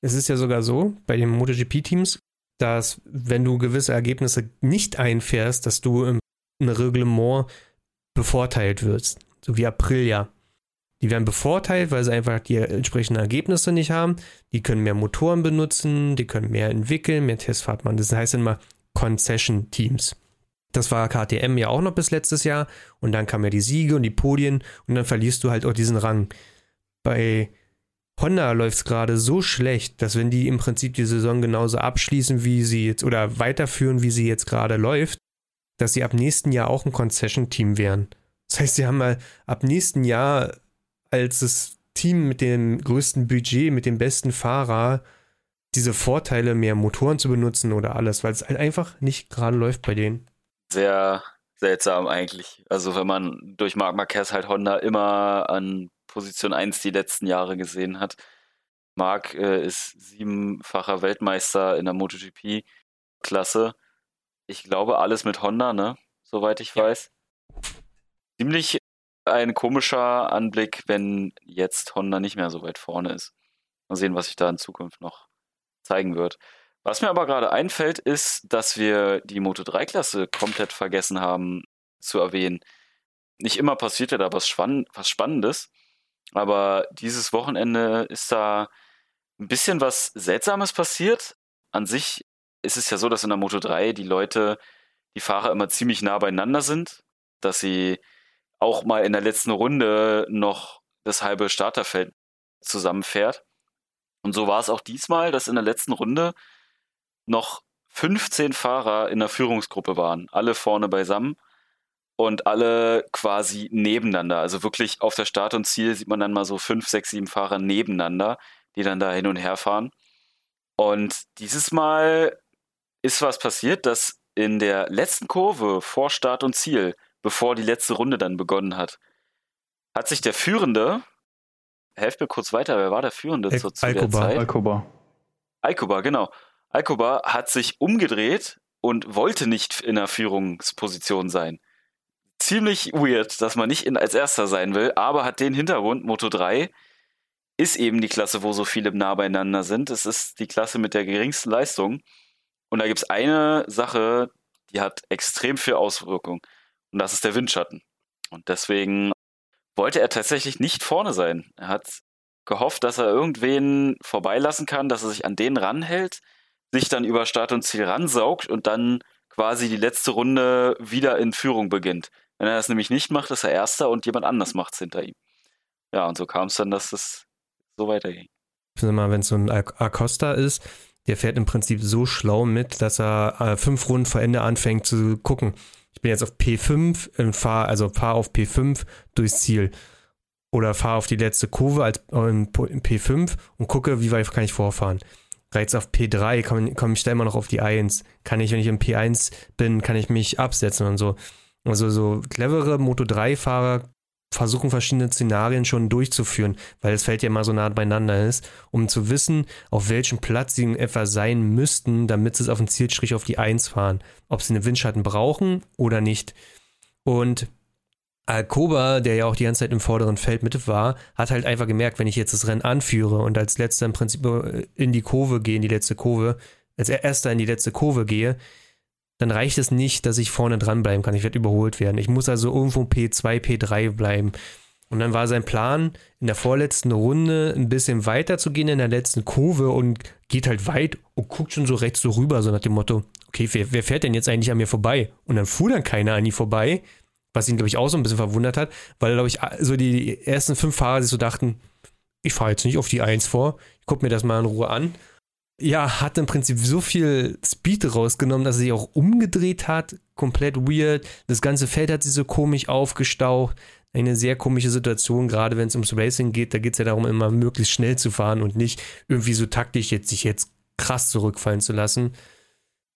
Es ist ja sogar so, bei den MotoGP-Teams, dass wenn du gewisse Ergebnisse nicht einfährst, dass du im Reglement bevorteilt wirst. So wie Aprilia. Die werden bevorteilt, weil sie einfach die entsprechenden Ergebnisse nicht haben. Die können mehr Motoren benutzen, die können mehr entwickeln, mehr Testfahrt machen. Das heißt immer Concession Teams. Das war KTM ja auch noch bis letztes Jahr. Und dann kamen ja die Siege und die Podien und dann verlierst du halt auch diesen Rang. Bei Honda läuft es gerade so schlecht, dass wenn die im Prinzip die Saison genauso abschließen, wie sie jetzt oder weiterführen, wie sie jetzt gerade läuft, dass sie ab nächsten Jahr auch ein Concession-Team wären. Das heißt, sie haben mal ab nächsten Jahr als das Team mit dem größten Budget, mit dem besten Fahrer, diese Vorteile, mehr Motoren zu benutzen oder alles, weil es halt einfach nicht gerade läuft bei denen. Sehr seltsam eigentlich. Also wenn man durch Marc Marquez halt Honda immer an Position 1 die letzten Jahre gesehen hat. Marc äh, ist siebenfacher Weltmeister in der MotoGP-Klasse. Ich glaube, alles mit Honda, ne? Soweit ich ja. weiß. Ziemlich ein komischer Anblick, wenn jetzt Honda nicht mehr so weit vorne ist. Mal sehen, was sich da in Zukunft noch zeigen wird. Was mir aber gerade einfällt, ist, dass wir die Moto 3-Klasse komplett vergessen haben zu erwähnen. Nicht immer passiert ja da was, Spann was Spannendes, aber dieses Wochenende ist da ein bisschen was Seltsames passiert. An sich ist es ja so, dass in der Moto 3 die Leute, die Fahrer immer ziemlich nah beieinander sind, dass sie auch mal in der letzten Runde noch das halbe Starterfeld zusammenfährt. Und so war es auch diesmal, dass in der letzten Runde noch 15 Fahrer in der Führungsgruppe waren, alle vorne beisammen und alle quasi nebeneinander. Also wirklich auf der Start und Ziel sieht man dann mal so fünf, sechs, sieben Fahrer nebeneinander, die dann da hin und her fahren. Und dieses Mal ist was passiert, dass in der letzten Kurve vor Start und Ziel bevor die letzte Runde dann begonnen hat, hat sich der Führende, helft mir kurz weiter, wer war der Führende Al zu, zu der Zeit? Alkoba. Alkoba, genau. Alkoba hat sich umgedreht und wollte nicht in der Führungsposition sein. Ziemlich weird, dass man nicht in, als Erster sein will, aber hat den Hintergrund, Moto 3 ist eben die Klasse, wo so viele nah beieinander sind. Es ist die Klasse mit der geringsten Leistung. Und da gibt es eine Sache, die hat extrem viel Auswirkung. Und das ist der Windschatten. Und deswegen wollte er tatsächlich nicht vorne sein. Er hat gehofft, dass er irgendwen vorbeilassen kann, dass er sich an den ranhält, sich dann über Start und Ziel ransaugt und dann quasi die letzte Runde wieder in Führung beginnt. Wenn er das nämlich nicht macht, ist er Erster und jemand anders macht es hinter ihm. Ja, und so kam es dann, dass es so weiterging. Wenn es so ein Acosta ist, der fährt im Prinzip so schlau mit, dass er äh, fünf Runden vor Ende anfängt zu gucken ich bin jetzt auf P5 und fahre, also fahre auf P5 durchs Ziel. Oder fahre auf die letzte Kurve als in P5 und gucke, wie weit kann ich vorfahren. Reiz auf P3, komme komm ich immer noch auf die 1. Kann ich, wenn ich im P1 bin, kann ich mich absetzen und so. Also so clevere Moto 3-Fahrer versuchen verschiedene Szenarien schon durchzuführen, weil das Feld ja immer so nah beieinander ist, um zu wissen, auf welchem Platz sie in etwa sein müssten, damit sie es auf den Zielstrich auf die 1 fahren. Ob sie einen Windschatten brauchen oder nicht. Und Alcoba, der ja auch die ganze Zeit im vorderen Feld mit war, hat halt einfach gemerkt, wenn ich jetzt das Rennen anführe und als letzter im Prinzip in die Kurve gehe, in die letzte Kurve, als erster in die letzte Kurve gehe, dann reicht es nicht, dass ich vorne dranbleiben kann. Ich werde überholt werden. Ich muss also irgendwo P2, P3 bleiben. Und dann war sein Plan, in der vorletzten Runde ein bisschen weiter zu gehen in der letzten Kurve und geht halt weit und guckt schon so rechts so rüber, so nach dem Motto, okay, wer, wer fährt denn jetzt eigentlich an mir vorbei? Und dann fuhr dann keiner an ihm vorbei, was ihn, glaube ich, auch so ein bisschen verwundert hat, weil, glaube ich, so die ersten fünf Fahrer sich so dachten, ich fahre jetzt nicht auf die Eins vor, ich gucke mir das mal in Ruhe an ja, hat im Prinzip so viel Speed rausgenommen, dass er sich auch umgedreht hat. Komplett weird. Das ganze Feld hat sich so komisch aufgestaucht. Eine sehr komische Situation, gerade wenn es ums Racing geht. Da geht es ja darum, immer möglichst schnell zu fahren und nicht irgendwie so taktisch jetzt sich jetzt krass zurückfallen zu lassen.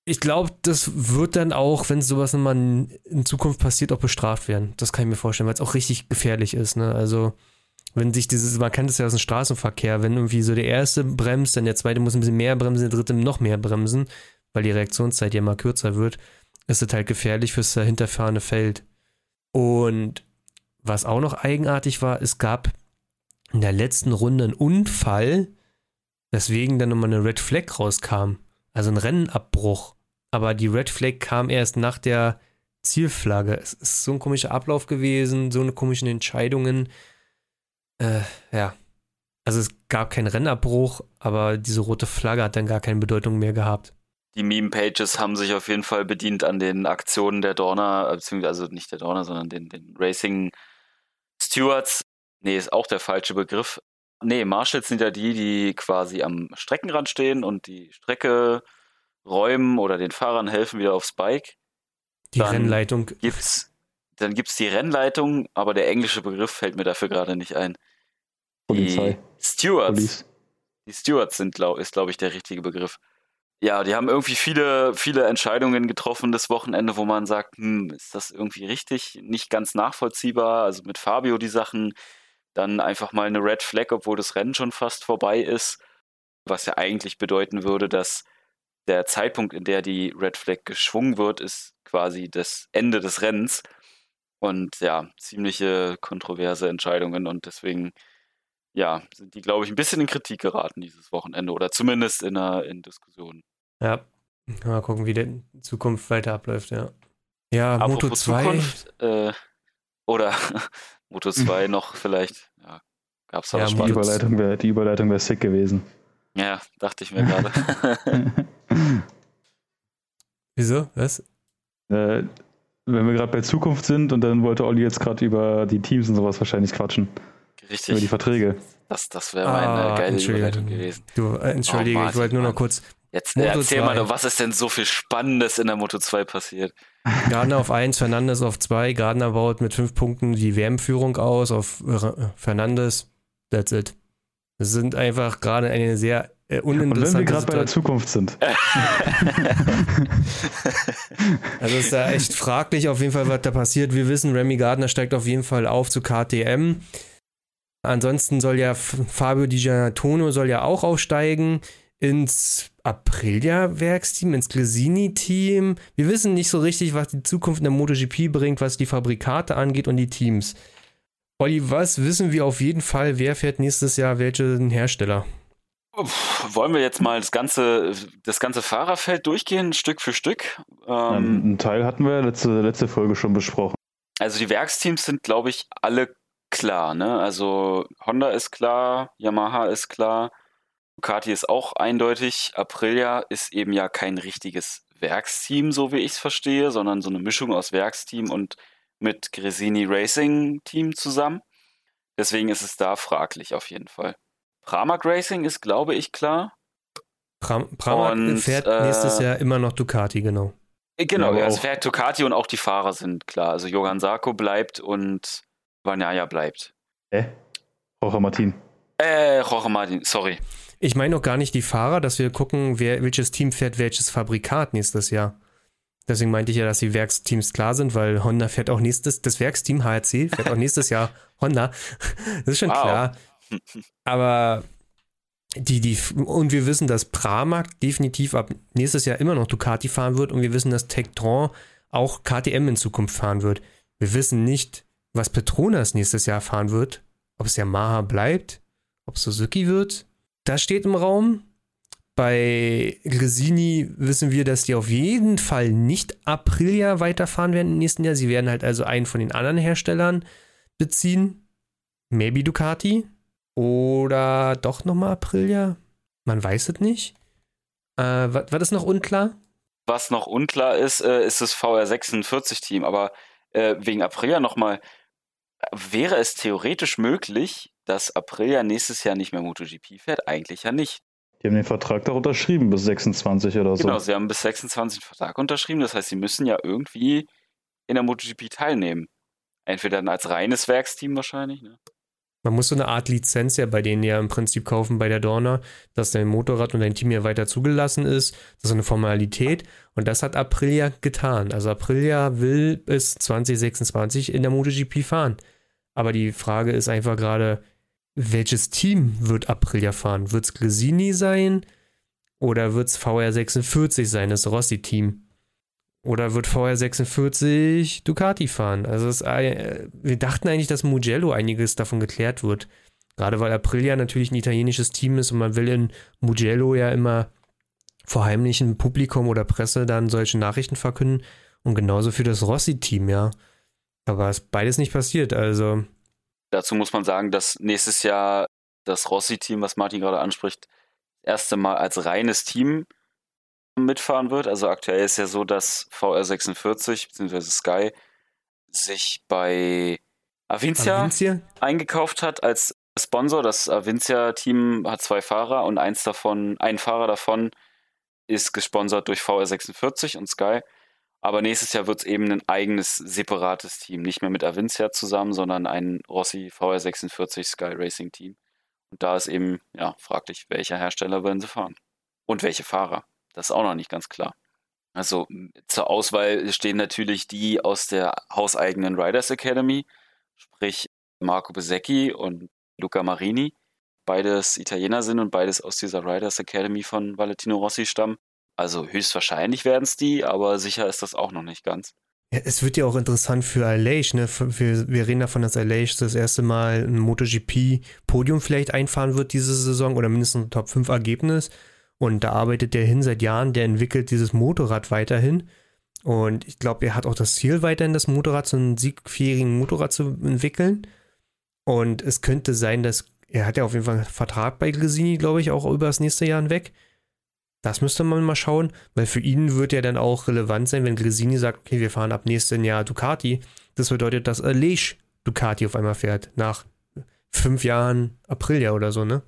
Ich glaube, das wird dann auch, wenn sowas nochmal in Zukunft passiert, auch bestraft werden. Das kann ich mir vorstellen, weil es auch richtig gefährlich ist. Ne? Also, wenn sich dieses, man kennt es ja aus dem Straßenverkehr, wenn irgendwie so der erste bremst, dann der zweite muss ein bisschen mehr bremsen, der dritte noch mehr bremsen, weil die Reaktionszeit ja immer kürzer wird, ist es halt gefährlich fürs dahinterfahrende Feld. Und was auch noch eigenartig war, es gab in der letzten Runde einen Unfall, weswegen dann nochmal eine Red Flag rauskam. Also ein Rennenabbruch. Aber die Red Flag kam erst nach der Zielflagge. Es ist so ein komischer Ablauf gewesen, so eine komischen Entscheidungen. Äh, ja. Also es gab keinen Rennabbruch, aber diese rote Flagge hat dann gar keine Bedeutung mehr gehabt. Die Meme-Pages haben sich auf jeden Fall bedient an den Aktionen der Dorner, äh, beziehungsweise also nicht der Dorner, sondern den, den Racing Stewards. Nee, ist auch der falsche Begriff. Nee, Marshals sind ja die, die quasi am Streckenrand stehen und die Strecke räumen oder den Fahrern helfen wieder aufs Bike. Die dann Rennleitung. Gibt's, dann gibt es die Rennleitung, aber der englische Begriff fällt mir dafür gerade nicht ein. Polizei. Die Stewards. Police. Die Stewards sind, glaub, ist, glaube ich, der richtige Begriff. Ja, die haben irgendwie viele, viele Entscheidungen getroffen das Wochenende, wo man sagt, hm, ist das irgendwie richtig? Nicht ganz nachvollziehbar. Also mit Fabio die Sachen, dann einfach mal eine Red Flag, obwohl das Rennen schon fast vorbei ist. Was ja eigentlich bedeuten würde, dass der Zeitpunkt, in der die Red Flag geschwungen wird, ist quasi das Ende des Rennens. Und ja, ziemliche kontroverse Entscheidungen und deswegen, ja, sind die, glaube ich, ein bisschen in Kritik geraten dieses Wochenende oder zumindest in einer in Diskussion. Ja, mal gucken, wie die Zukunft weiter abläuft, ja. Ja, Apropos Moto 2. Zukunft, äh, oder Moto 2 noch vielleicht, ja, gab es aber ja, die Überleitung wäre Die Überleitung wäre sick gewesen. Ja, dachte ich mir gerade. Wieso? Was? Äh, wenn wir gerade bei Zukunft sind und dann wollte Olli jetzt gerade über die Teams und sowas wahrscheinlich quatschen. Richtig. Über die Verträge. Das, das wäre meine ah, geile Überleitung gewesen. Du, äh, entschuldige, oh, Martin, ich wollte nur noch kurz. Jetzt Moto erzähl 2. mal, was ist denn so viel Spannendes in der Moto 2 passiert? Gardner auf 1, Fernandes auf 2. Gardner baut mit 5 Punkten die WM-Führung aus auf Fernandes. That's it. Das sind einfach gerade eine sehr äh, uninteressante Und wenn wir gerade bei der Zukunft sind. also ist da echt fraglich auf jeden Fall, was da passiert. Wir wissen, Remy Gardner steigt auf jeden Fall auf zu KTM. Ansonsten soll ja Fabio Di Giannatono soll ja auch aufsteigen ins Aprilia-Werksteam, ins Glesini-Team. Wir wissen nicht so richtig, was die Zukunft in der MotoGP bringt, was die Fabrikate angeht und die Teams. Olli, was wissen wir auf jeden Fall? Wer fährt nächstes Jahr welchen Hersteller? Wollen wir jetzt mal das ganze, das ganze Fahrerfeld durchgehen, Stück für Stück? Ähm, Einen Teil hatten wir letzte, letzte Folge schon besprochen. Also die Werksteams sind, glaube ich, alle klar. Ne? Also Honda ist klar, Yamaha ist klar, Ducati ist auch eindeutig. Aprilia ist eben ja kein richtiges Werksteam, so wie ich es verstehe, sondern so eine Mischung aus Werksteam und mit Gresini Racing Team zusammen. Deswegen ist es da fraglich auf jeden Fall. Pramac Racing ist, glaube ich, klar. Pram Pramac und, fährt äh, nächstes Jahr immer noch Ducati, genau. Genau, ja, es fährt Ducati und auch die Fahrer sind klar. Also Johann Sarko bleibt und Vanaya bleibt. Hä? Äh? Jorge Martin. Äh, Jorge Martin, sorry. Ich meine auch gar nicht die Fahrer, dass wir gucken, wer, welches Team fährt welches Fabrikat nächstes Jahr. Deswegen meinte ich ja, dass die Werksteams klar sind, weil Honda fährt auch nächstes, das Werksteam HRC fährt auch nächstes Jahr Honda. Das ist schon wow. klar. Aber die, die, und wir wissen, dass Pramac definitiv ab nächstes Jahr immer noch Ducati fahren wird und wir wissen, dass Tektron auch KTM in Zukunft fahren wird. Wir wissen nicht, was Petronas nächstes Jahr fahren wird, ob es Yamaha bleibt, ob Suzuki wird das steht im Raum. Bei Gresini wissen wir, dass die auf jeden Fall nicht Aprilia weiterfahren werden im nächsten Jahr. Sie werden halt also einen von den anderen Herstellern beziehen. Maybe Ducati. Oder doch nochmal Aprilia. Man weiß es nicht. Äh, was ist noch unklar? Was noch unklar ist, äh, ist das VR46-Team. Aber äh, wegen Aprilia nochmal, wäre es theoretisch möglich, dass Aprilia nächstes Jahr nicht mehr MotoGP fährt? Eigentlich ja nicht. Die haben den Vertrag doch unterschrieben bis 26 oder so. Genau, sie haben bis 26 einen Vertrag unterschrieben. Das heißt, sie müssen ja irgendwie in der MotoGP teilnehmen. Entweder dann als reines Werksteam wahrscheinlich. Ne? Man muss so eine Art Lizenz ja bei denen ja im Prinzip kaufen bei der Dorna, dass dein Motorrad und dein Team ja weiter zugelassen ist. Das ist eine Formalität und das hat Aprilia getan. Also Aprilia will bis 2026 in der MotoGP fahren. Aber die Frage ist einfach gerade, welches Team wird Aprilia fahren? Wird es Gresini sein? Oder wird es VR46 sein, das Rossi-Team? Oder wird VR46 Ducati fahren? Also es, äh, wir dachten eigentlich, dass Mugello einiges davon geklärt wird. Gerade weil Aprilia natürlich ein italienisches Team ist und man will in Mugello ja immer vor heimlichem Publikum oder Presse dann solche Nachrichten verkünden. Und genauso für das Rossi-Team, ja. Aber ist beides nicht passiert, also. Dazu muss man sagen, dass nächstes Jahr das Rossi-Team, was Martin gerade anspricht, das erste Mal als reines Team mitfahren wird. Also aktuell ist ja so, dass VR46 bzw. Sky sich bei Avincia, Avincia, eingekauft hat als Sponsor. Das Avincia-Team hat zwei Fahrer und eins davon, ein Fahrer davon ist gesponsert durch VR46 und Sky. Aber nächstes Jahr wird es eben ein eigenes, separates Team. Nicht mehr mit Avincia zusammen, sondern ein Rossi VR46 Sky Racing Team. Und da ist eben, ja, fraglich, welcher Hersteller werden sie fahren. Und welche Fahrer. Das ist auch noch nicht ganz klar. Also zur Auswahl stehen natürlich die aus der hauseigenen Riders Academy, sprich Marco Besecchi und Luca Marini. Beides Italiener sind und beides aus dieser Riders Academy von Valentino Rossi stammen. Also höchstwahrscheinlich werden es die, aber sicher ist das auch noch nicht ganz. Ja, es wird ja auch interessant für Aleix, ne? Wir, wir reden davon, dass Aleix das erste Mal ein MotoGP-Podium vielleicht einfahren wird diese Saison oder mindestens ein Top-5-Ergebnis. Und da arbeitet der hin seit Jahren, der entwickelt dieses Motorrad weiterhin. Und ich glaube, er hat auch das Ziel, weiterhin das Motorrad zu einem siegfähigen Motorrad zu entwickeln. Und es könnte sein, dass er hat ja auf jeden Fall einen Vertrag bei Gresini, glaube ich, auch über das nächste Jahr hinweg. Das müsste man mal schauen, weil für ihn wird ja dann auch relevant sein, wenn Gresini sagt, okay, wir fahren ab nächstem Jahr Ducati. Das bedeutet, dass Aleix Ducati auf einmal fährt, nach fünf Jahren Aprilia oder so, ne?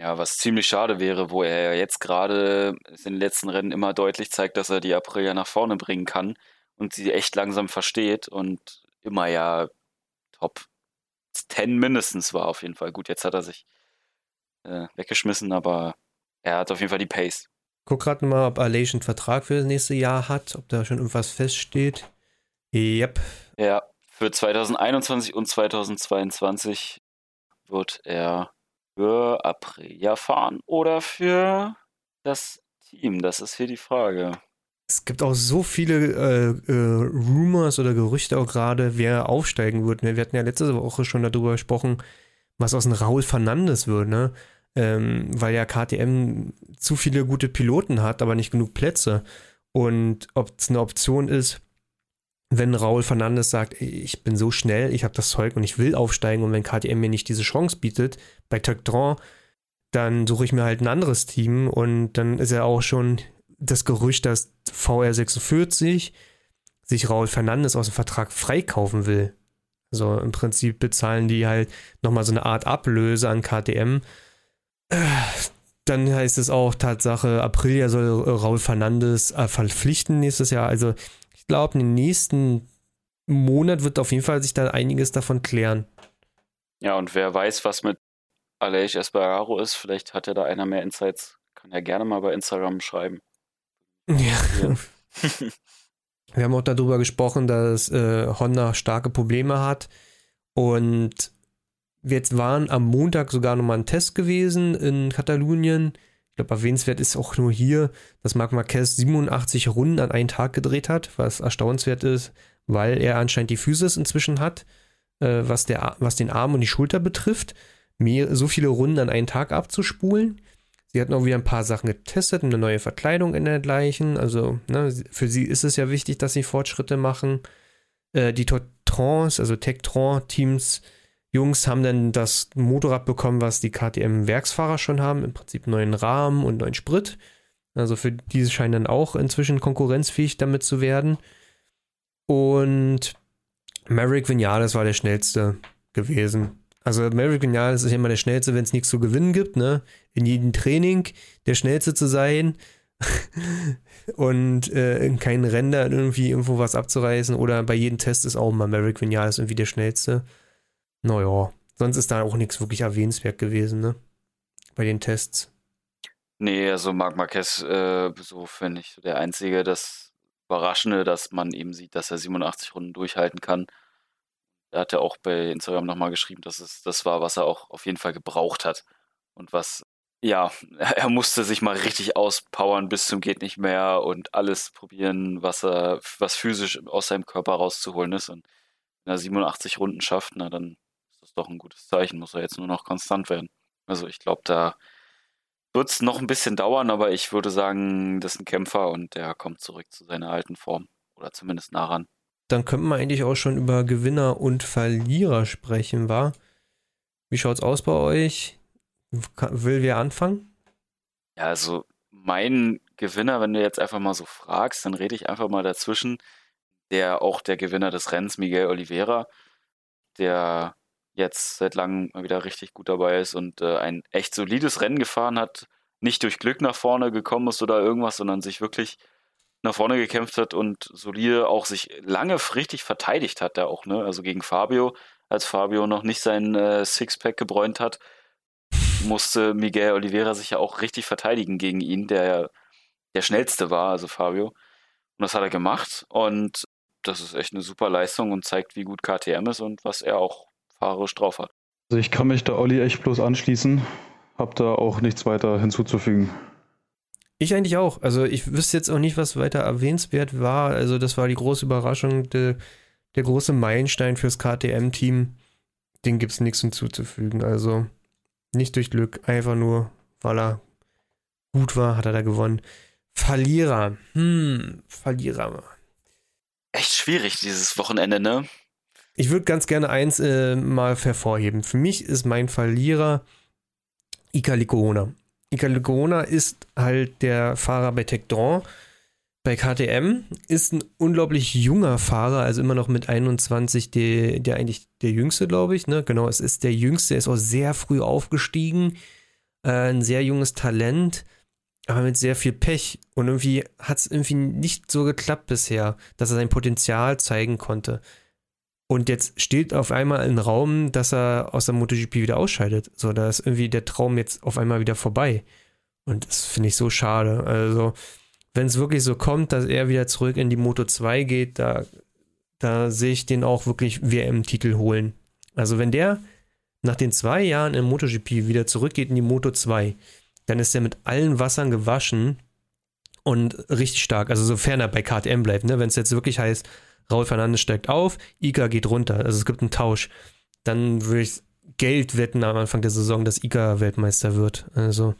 Ja, was ziemlich schade wäre, wo er ja jetzt gerade in den letzten Rennen immer deutlich zeigt, dass er die Aprilia nach vorne bringen kann und sie echt langsam versteht und immer ja Top 10 mindestens war auf jeden Fall. Gut, jetzt hat er sich äh, weggeschmissen, aber er hat auf jeden Fall die Pace. Guck gerade mal, ob Aleix einen Vertrag für das nächste Jahr hat, ob da schon irgendwas feststeht. Yep. Ja, für 2021 und 2022 wird er für Aprilia fahren oder für das Team? Das ist hier die Frage. Es gibt auch so viele äh, äh, Rumors oder Gerüchte auch gerade, wer aufsteigen wird. Ne? Wir hatten ja letzte Woche schon darüber gesprochen, was aus dem Raul Fernandes wird, ne? Ähm, weil ja KTM zu viele gute Piloten hat, aber nicht genug Plätze. Und ob es eine Option ist, wenn Raul Fernandes sagt, ich bin so schnell, ich habe das Zeug und ich will aufsteigen und wenn KTM mir nicht diese Chance bietet, bei Tectron, dann suche ich mir halt ein anderes Team und dann ist ja auch schon das Gerücht, dass VR46 sich Raul Fernandes aus dem Vertrag freikaufen will. Also im Prinzip bezahlen die halt nochmal so eine Art Ablöse an KTM. Dann heißt es auch Tatsache, Aprilia soll Raul Fernandes äh, verpflichten nächstes Jahr. Also glaube, im nächsten Monat wird auf jeden Fall sich da einiges davon klären. Ja, und wer weiß, was mit Aleix Espargaro ist, vielleicht hat ja da einer mehr Insights, kann er gerne mal bei Instagram schreiben. Ja. Wir haben auch darüber gesprochen, dass äh, Honda starke Probleme hat. Und jetzt waren am Montag sogar nochmal ein Test gewesen in Katalonien. Glaube, erwähnenswert ist auch nur hier, dass Marc Marquez 87 Runden an einen Tag gedreht hat, was erstaunenswert ist, weil er anscheinend die Physis inzwischen hat, äh, was, der, was den Arm und die Schulter betrifft, mehr, so viele Runden an einen Tag abzuspulen. Sie hatten auch wieder ein paar Sachen getestet, eine neue Verkleidung in dergleichen. Also ne, für sie ist es ja wichtig, dass sie Fortschritte machen. Äh, die Trans, also Tektron-Teams, Jungs haben dann das Motorrad bekommen, was die KTM-Werksfahrer schon haben. Im Prinzip neuen Rahmen und neuen Sprit. Also für diese scheinen dann auch inzwischen konkurrenzfähig damit zu werden. Und Maverick Vinales war der schnellste gewesen. Also Maverick Vinales ist immer der schnellste, wenn es nichts zu gewinnen gibt, ne? In jedem Training der schnellste zu sein und äh, in keinen Ränder irgendwie irgendwo was abzureißen oder bei jedem Test ist auch mal Maverick Vinales irgendwie der schnellste. Naja, sonst ist da auch nichts wirklich erwähnenswert gewesen, ne? Bei den Tests. Nee, also Marc Marquez, äh, so finde ich der Einzige, das Überraschende, dass man eben sieht, dass er 87 Runden durchhalten kann. Er hat ja auch bei Instagram nochmal geschrieben, dass es das war, was er auch auf jeden Fall gebraucht hat. Und was, ja, er musste sich mal richtig auspowern bis zum geht nicht mehr und alles probieren, was er, was physisch aus seinem Körper rauszuholen ist. Und wenn er 87 Runden schafft, na dann doch ein gutes Zeichen. Muss er jetzt nur noch konstant werden. Also ich glaube, da wird es noch ein bisschen dauern, aber ich würde sagen, das ist ein Kämpfer und der kommt zurück zu seiner alten Form Oder zumindest nah ran. Dann könnten wir eigentlich auch schon über Gewinner und Verlierer sprechen, war? Wie schaut's aus bei euch? Will wer anfangen? Ja, also mein Gewinner, wenn du jetzt einfach mal so fragst, dann rede ich einfach mal dazwischen. Der auch der Gewinner des Rennens, Miguel Oliveira, der jetzt seit langem wieder richtig gut dabei ist und äh, ein echt solides Rennen gefahren hat, nicht durch Glück nach vorne gekommen ist oder irgendwas, sondern sich wirklich nach vorne gekämpft hat und solide auch sich lange richtig verteidigt hat, der auch, ne? Also gegen Fabio, als Fabio noch nicht sein äh, Sixpack gebräunt hat, musste Miguel Oliveira sich ja auch richtig verteidigen gegen ihn, der der schnellste war, also Fabio. Und das hat er gemacht und das ist echt eine super Leistung und zeigt, wie gut KTM ist und was er auch fahrerisch drauf hat. Also ich kann mich da Olli echt bloß anschließen. Hab da auch nichts weiter hinzuzufügen. Ich eigentlich auch. Also ich wüsste jetzt auch nicht, was weiter erwähnenswert war. Also das war die große Überraschung, de, der große Meilenstein fürs KTM-Team. Den gibt es nichts hinzuzufügen. Also nicht durch Glück, einfach nur, weil er gut war, hat er da gewonnen. Verlierer. Hm, Verlierer. Echt schwierig dieses Wochenende, ne? Ich würde ganz gerne eins äh, mal hervorheben. Für mich ist mein Verlierer Ika Licona. Ika Licona ist halt der Fahrer bei Tecton. Bei KTM ist ein unglaublich junger Fahrer, also immer noch mit 21, der, der eigentlich der jüngste, glaube ich. Ne? Genau, es ist der jüngste, er ist auch sehr früh aufgestiegen. Äh, ein sehr junges Talent aber mit sehr viel Pech. Und irgendwie hat es irgendwie nicht so geklappt bisher, dass er sein Potenzial zeigen konnte. Und jetzt steht auf einmal ein Raum, dass er aus der MotoGP wieder ausscheidet. So, da ist irgendwie der Traum jetzt auf einmal wieder vorbei. Und das finde ich so schade. Also, wenn es wirklich so kommt, dass er wieder zurück in die Moto 2 geht, da, da sehe ich den auch wirklich WM-Titel holen. Also, wenn der nach den zwei Jahren im MotoGP wieder zurückgeht in die Moto 2, dann ist er mit allen Wassern gewaschen und richtig stark. Also sofern er bei KTM bleibt, ne? wenn es jetzt wirklich heißt, Raul Fernandes steigt auf, Iga geht runter, also es gibt einen Tausch, dann würde ich Geld wetten am Anfang der Saison, dass Iga Weltmeister wird. Also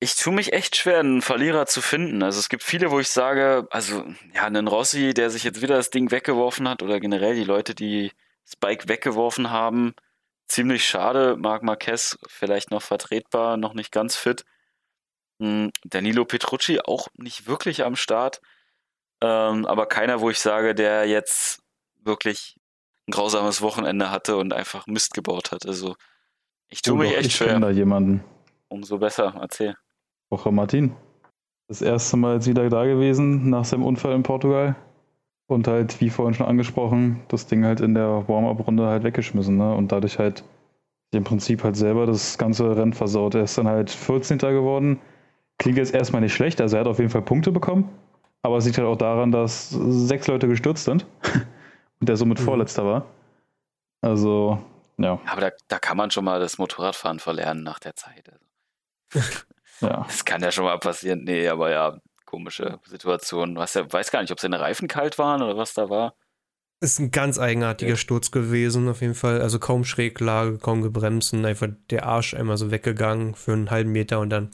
ich tue mich echt schwer, einen Verlierer zu finden. Also es gibt viele, wo ich sage, also ja, einen Rossi, der sich jetzt wieder das Ding weggeworfen hat oder generell die Leute, die Spike weggeworfen haben, ziemlich schade. Marc Marquez vielleicht noch vertretbar, noch nicht ganz fit. Hm, Danilo Petrucci auch nicht wirklich am Start. Ähm, aber keiner, wo ich sage, der jetzt wirklich ein grausames Wochenende hatte und einfach Mist gebaut hat. Also ich tue oh, mich echt ich schwer. Ich da jemanden. Umso besser, erzähl. Woche Martin. Das erste Mal jetzt wieder da gewesen nach seinem Unfall in Portugal. Und halt, wie vorhin schon angesprochen, das Ding halt in der Warm-Up-Runde halt weggeschmissen, ne? Und dadurch halt im Prinzip halt selber das ganze Rennen versaut. Er ist dann halt 14. geworden. Klingt jetzt erstmal nicht schlecht, also er hat auf jeden Fall Punkte bekommen. Aber es liegt halt auch daran, dass sechs Leute gestürzt sind und der somit mhm. Vorletzter war. Also, ja. Aber da, da kann man schon mal das Motorradfahren verlernen nach der Zeit. Also. ja. Das kann ja schon mal passieren. Nee, aber ja, komische Situation. Was ja, weiß gar nicht, ob seine Reifen kalt waren oder was da war. Ist ein ganz eigenartiger ja. Sturz gewesen, auf jeden Fall. Also kaum Schräglage, kaum gebremst und einfach der Arsch einmal so weggegangen für einen halben Meter und dann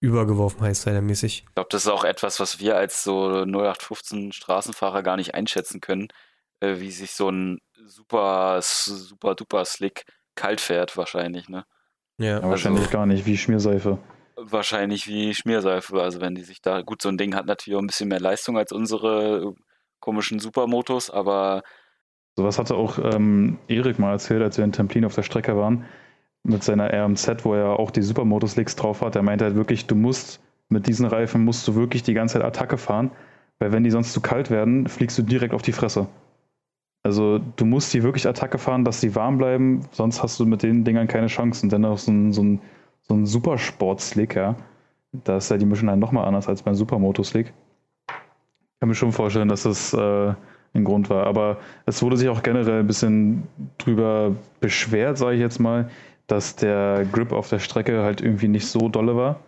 übergeworfen, heißt mäßig. Ich glaube, das ist auch etwas, was wir als so 0815 Straßenfahrer gar nicht einschätzen können, äh, wie sich so ein super, super duper Slick kalt fährt, wahrscheinlich, ne? Ja, also, wahrscheinlich gar nicht, wie Schmierseife wahrscheinlich wie Schmierseife. Also wenn die sich da, gut, so ein Ding hat natürlich auch ein bisschen mehr Leistung als unsere äh, komischen Supermotos, aber. Sowas hatte auch ähm, Erik mal erzählt, als wir in Templin auf der Strecke waren, mit seiner RMZ, wo er auch die Supermotos-Licks drauf hat. Er meinte halt wirklich, du musst mit diesen Reifen musst du wirklich die ganze Zeit Attacke fahren, weil wenn die sonst zu kalt werden, fliegst du direkt auf die Fresse. Also du musst die wirklich Attacke fahren, dass sie warm bleiben, sonst hast du mit den Dingern keine Chancen. Denn auch so ein, so ein so ein Supersport-Slick, ja. Da ist ja die Mischung dann nochmal anders als beim Supermoto-Slick. Ich kann mir schon vorstellen, dass das äh, ein Grund war. Aber es wurde sich auch generell ein bisschen drüber beschwert, sage ich jetzt mal, dass der Grip auf der Strecke halt irgendwie nicht so dolle war.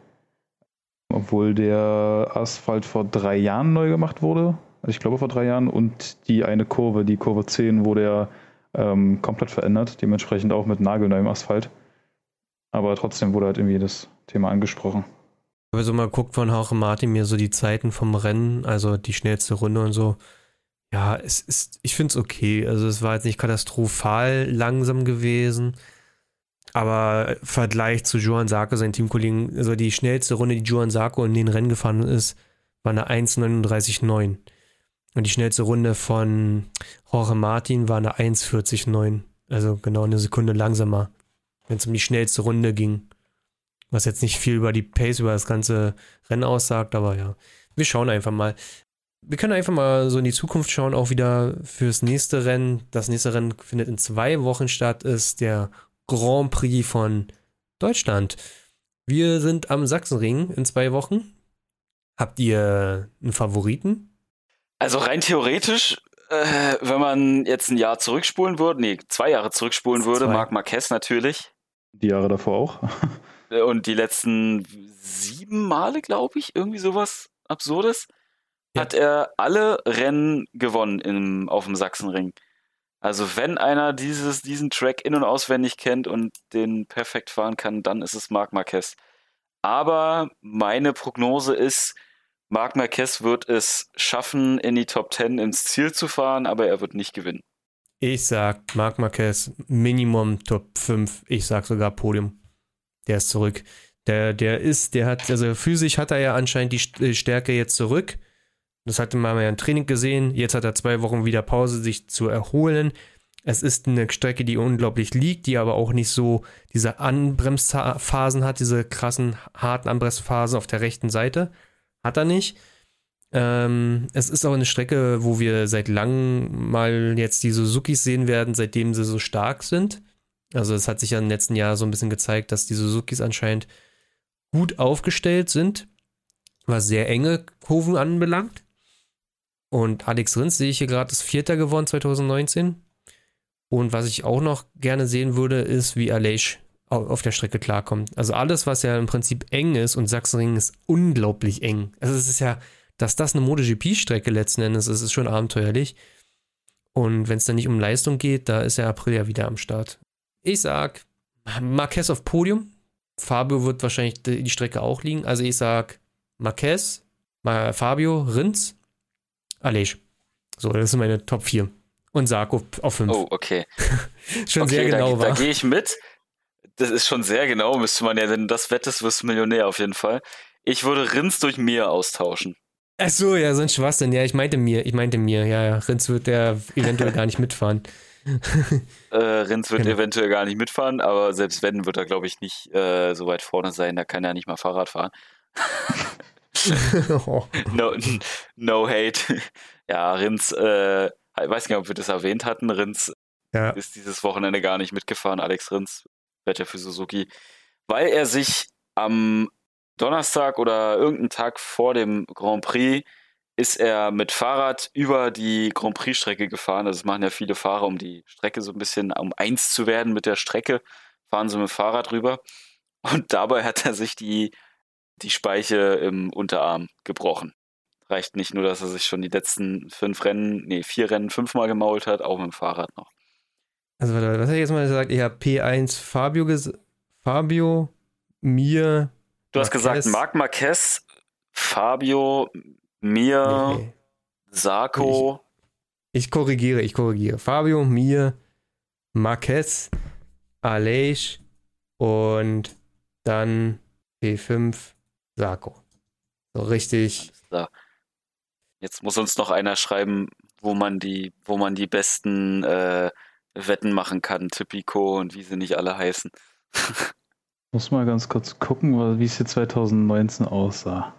Obwohl der Asphalt vor drei Jahren neu gemacht wurde. Also ich glaube vor drei Jahren. Und die eine Kurve, die Kurve 10, wurde ja ähm, komplett verändert. Dementsprechend auch mit nagelneuem Asphalt. Aber trotzdem wurde halt irgendwie das Thema angesprochen. Wenn man so mal guckt von Hauche Martin mir so die Zeiten vom Rennen, also die schnellste Runde und so, Ja, es ist, ich finde es okay. Also es war jetzt nicht katastrophal langsam gewesen. Aber im Vergleich zu Johan Sarko, seinen Teamkollegen, also die schnellste Runde, die Johan Sarko in den Rennen gefahren ist, war eine 1,39,9. Und die schnellste Runde von Jorge Martin war eine 1,40,9. Also genau eine Sekunde langsamer, wenn es um die schnellste Runde ging. Was jetzt nicht viel über die Pace, über das ganze Rennen aussagt, aber ja. Wir schauen einfach mal. Wir können einfach mal so in die Zukunft schauen, auch wieder fürs nächste Rennen. Das nächste Rennen findet in zwei Wochen statt, ist der Grand Prix von Deutschland. Wir sind am Sachsenring in zwei Wochen. Habt ihr einen Favoriten? Also rein theoretisch, äh, wenn man jetzt ein Jahr zurückspulen würde, nee, zwei Jahre zurückspulen würde, zwei. Marc Marquez natürlich. Die Jahre davor auch. Äh, und die letzten sieben Male, glaube ich, irgendwie sowas Absurdes, ja. hat er alle Rennen gewonnen im, auf dem Sachsenring. Also wenn einer dieses, diesen Track in- und auswendig kennt und den perfekt fahren kann, dann ist es Marc Marquez. Aber meine Prognose ist, Marc Marquez wird es schaffen, in die Top 10 ins Ziel zu fahren, aber er wird nicht gewinnen. Ich sag Marc Marquez Minimum Top 5. Ich sag sogar Podium. Der ist zurück. Der, der ist, der hat, also physisch hat er ja anscheinend die Stärke jetzt zurück. Das hatte man ja im Training gesehen. Jetzt hat er zwei Wochen wieder Pause, sich zu erholen. Es ist eine Strecke, die unglaublich liegt, die aber auch nicht so diese Anbremsphasen hat, diese krassen, harten Anbremsphasen auf der rechten Seite. Hat er nicht. Ähm, es ist auch eine Strecke, wo wir seit langem mal jetzt die Suzukis sehen werden, seitdem sie so stark sind. Also es hat sich ja im letzten Jahr so ein bisschen gezeigt, dass die Suzukis anscheinend gut aufgestellt sind, was sehr enge Kurven anbelangt. Und Alex Rins sehe ich hier gerade, ist Vierter geworden 2019. Und was ich auch noch gerne sehen würde, ist, wie Aleix auf der Strecke klarkommt. Also alles, was ja im Prinzip eng ist und Sachsenring ist unglaublich eng. Also es ist ja, dass das eine MotoGP-Strecke letzten Endes ist, ist schon abenteuerlich. Und wenn es dann nicht um Leistung geht, da ist ja April ja wieder am Start. Ich sag, Marquez auf Podium. Fabio wird wahrscheinlich die Strecke auch liegen. Also ich sag Marquez, Fabio, Rins, Alej. So, das sind meine Top 4. Und Sarko auf 5. Oh, okay. schon okay, sehr genau da, war. Da gehe ich mit. Das ist schon sehr genau, müsste man ja, wenn du das wettest, wirst du Millionär auf jeden Fall. Ich würde Rins durch mir austauschen. Ach so, ja, so ein Schwachsinn. Ja, ich meinte mir, ich meinte mir, ja, ja. Rins wird der eventuell gar nicht mitfahren. äh, Rins wird genau. eventuell gar nicht mitfahren, aber selbst wenn, wird er, glaube ich, nicht äh, so weit vorne sein. Da kann er nicht mal Fahrrad fahren. no, no hate. Ja, Rins, äh, ich weiß nicht, ob wir das erwähnt hatten. Rins ja. ist dieses Wochenende gar nicht mitgefahren. Alex Rins, Wetter für Suzuki, weil er sich am Donnerstag oder irgendeinen Tag vor dem Grand Prix ist er mit Fahrrad über die Grand Prix-Strecke gefahren. Also das machen ja viele Fahrer, um die Strecke so ein bisschen, um eins zu werden mit der Strecke, fahren sie mit Fahrrad rüber. Und dabei hat er sich die die Speiche im Unterarm gebrochen. Reicht nicht nur, dass er sich schon die letzten fünf Rennen, nee, vier Rennen fünfmal gemault hat, auch mit dem Fahrrad noch. Also, was hat er jetzt mal gesagt? Ich habe P1 Fabio, Fabio, mir. Du hast gesagt Marc Marquez, Fabio, mir, nee. Sarko. Ich, ich, korrigiere, ich korrigiere. Fabio, mir, Marquez, Aleix und dann P5 Sarko. So richtig. Jetzt muss uns noch einer schreiben, wo man die, wo man die besten äh, Wetten machen kann, Typico und wie sie nicht alle heißen. muss mal ganz kurz gucken, wie es hier 2019 aussah.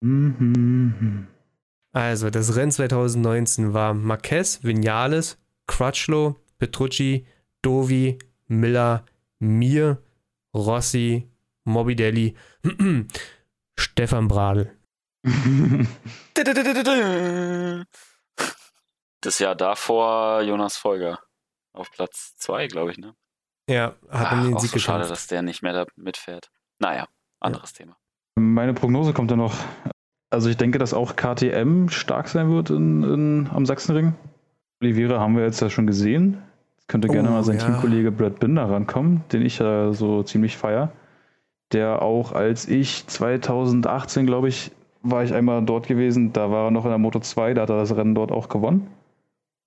Mhm. Also, das Rennen 2019 war Marquez, Vinales, Crutchlow, Petrucci, Dovi, Miller, Mir, Rossi, Morbidelli, Stefan Bradl. das Jahr davor Jonas Folger. Auf Platz 2, glaube ich, ne? Ja, hat ah, den Sieg so Schade, dass der nicht mehr da mitfährt. Naja, anderes ja. Thema. Meine Prognose kommt dann noch. Also ich denke, dass auch KTM stark sein wird in, in, am Sachsenring. Oliveira haben wir jetzt ja schon gesehen. Jetzt könnte oh, gerne mal sein ja. Teamkollege Brad Binder rankommen, den ich ja so ziemlich feier der auch als ich 2018, glaube ich, war ich einmal dort gewesen, da war er noch in der Moto 2, da hat er das Rennen dort auch gewonnen.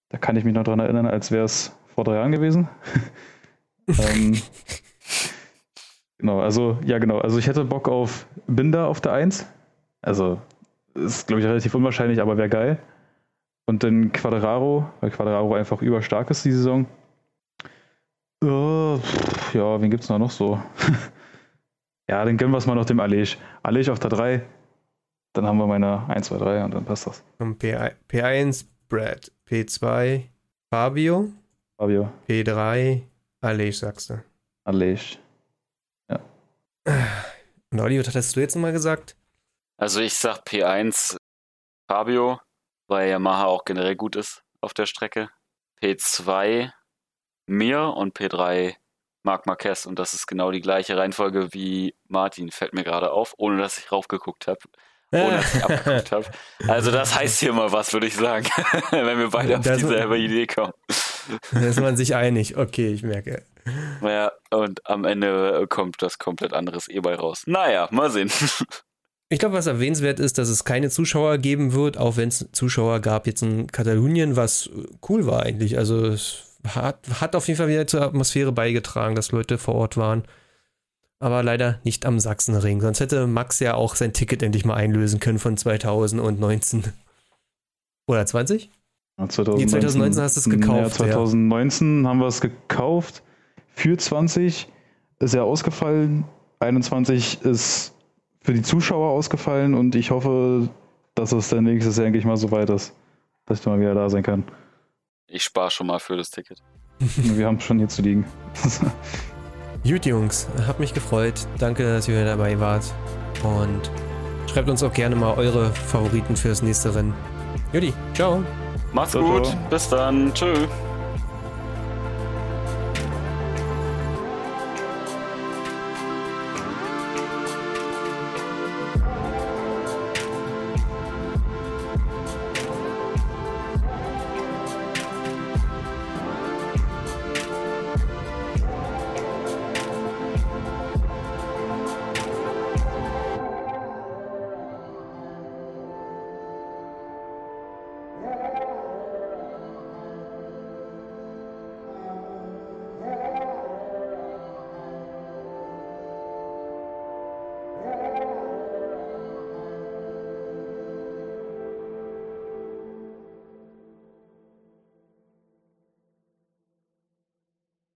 Da kann ich mich noch dran erinnern, als wäre es vor drei Jahren gewesen. ähm, genau, also, ja, genau. Also, ich hätte Bock auf Binder auf der 1. Also, ist, glaube ich, relativ unwahrscheinlich, aber wäre geil. Und dann Quadraro, weil Quadraro einfach überstark ist die Saison. Uh, ja, wen gibt es da noch so? ja, dann gönnen wir es mal noch dem Alej. Alej auf der 3, dann haben wir meine 1, 2, 3 und dann passt das. Und P1 Brad, P2 Fabio, Fabio. P3 Alej, sagst du. Alej. Ja. Und Olli, was hattest du jetzt nochmal gesagt? Also ich sag P1 Fabio, weil Yamaha auch generell gut ist auf der Strecke. P2 mir und P3 Marc Marquez und das ist genau die gleiche Reihenfolge wie Martin, fällt mir gerade auf, ohne dass ich raufgeguckt habe. Ohne dass ich abgeguckt habe. Also das heißt hier mal was, würde ich sagen, wenn wir beide auf dieselbe Idee kommen. Da ist man sich einig. Okay, ich merke. Ja, und am Ende kommt das komplett anderes E-Ball raus. Naja, mal sehen. Ich glaube, was erwähnenswert ist, dass es keine Zuschauer geben wird, auch wenn es Zuschauer gab jetzt in Katalonien, was cool war eigentlich. Also es hat, hat auf jeden Fall wieder zur Atmosphäre beigetragen, dass Leute vor Ort waren. Aber leider nicht am Sachsenring. Sonst hätte Max ja auch sein Ticket endlich mal einlösen können von 2019. Oder 20? Ja, 2019, Nee, 2019 hast du es gekauft, Ja, ja. 2019 haben wir es gekauft. Für 20 ist er ausgefallen. 21 ist für die Zuschauer ausgefallen und ich hoffe, dass es dann nächstes Jahr endlich mal so weit ist, dass ich dann mal wieder da sein kann. Ich spare schon mal für das Ticket. Wir haben es schon hier zu liegen. Gut, Jungs, hat mich gefreut. Danke, dass ihr dabei wart. Und schreibt uns auch gerne mal eure Favoriten fürs nächste Rennen. Judy, ciao. Macht's Ciao, gut. ciao. Bis dann. Tschö.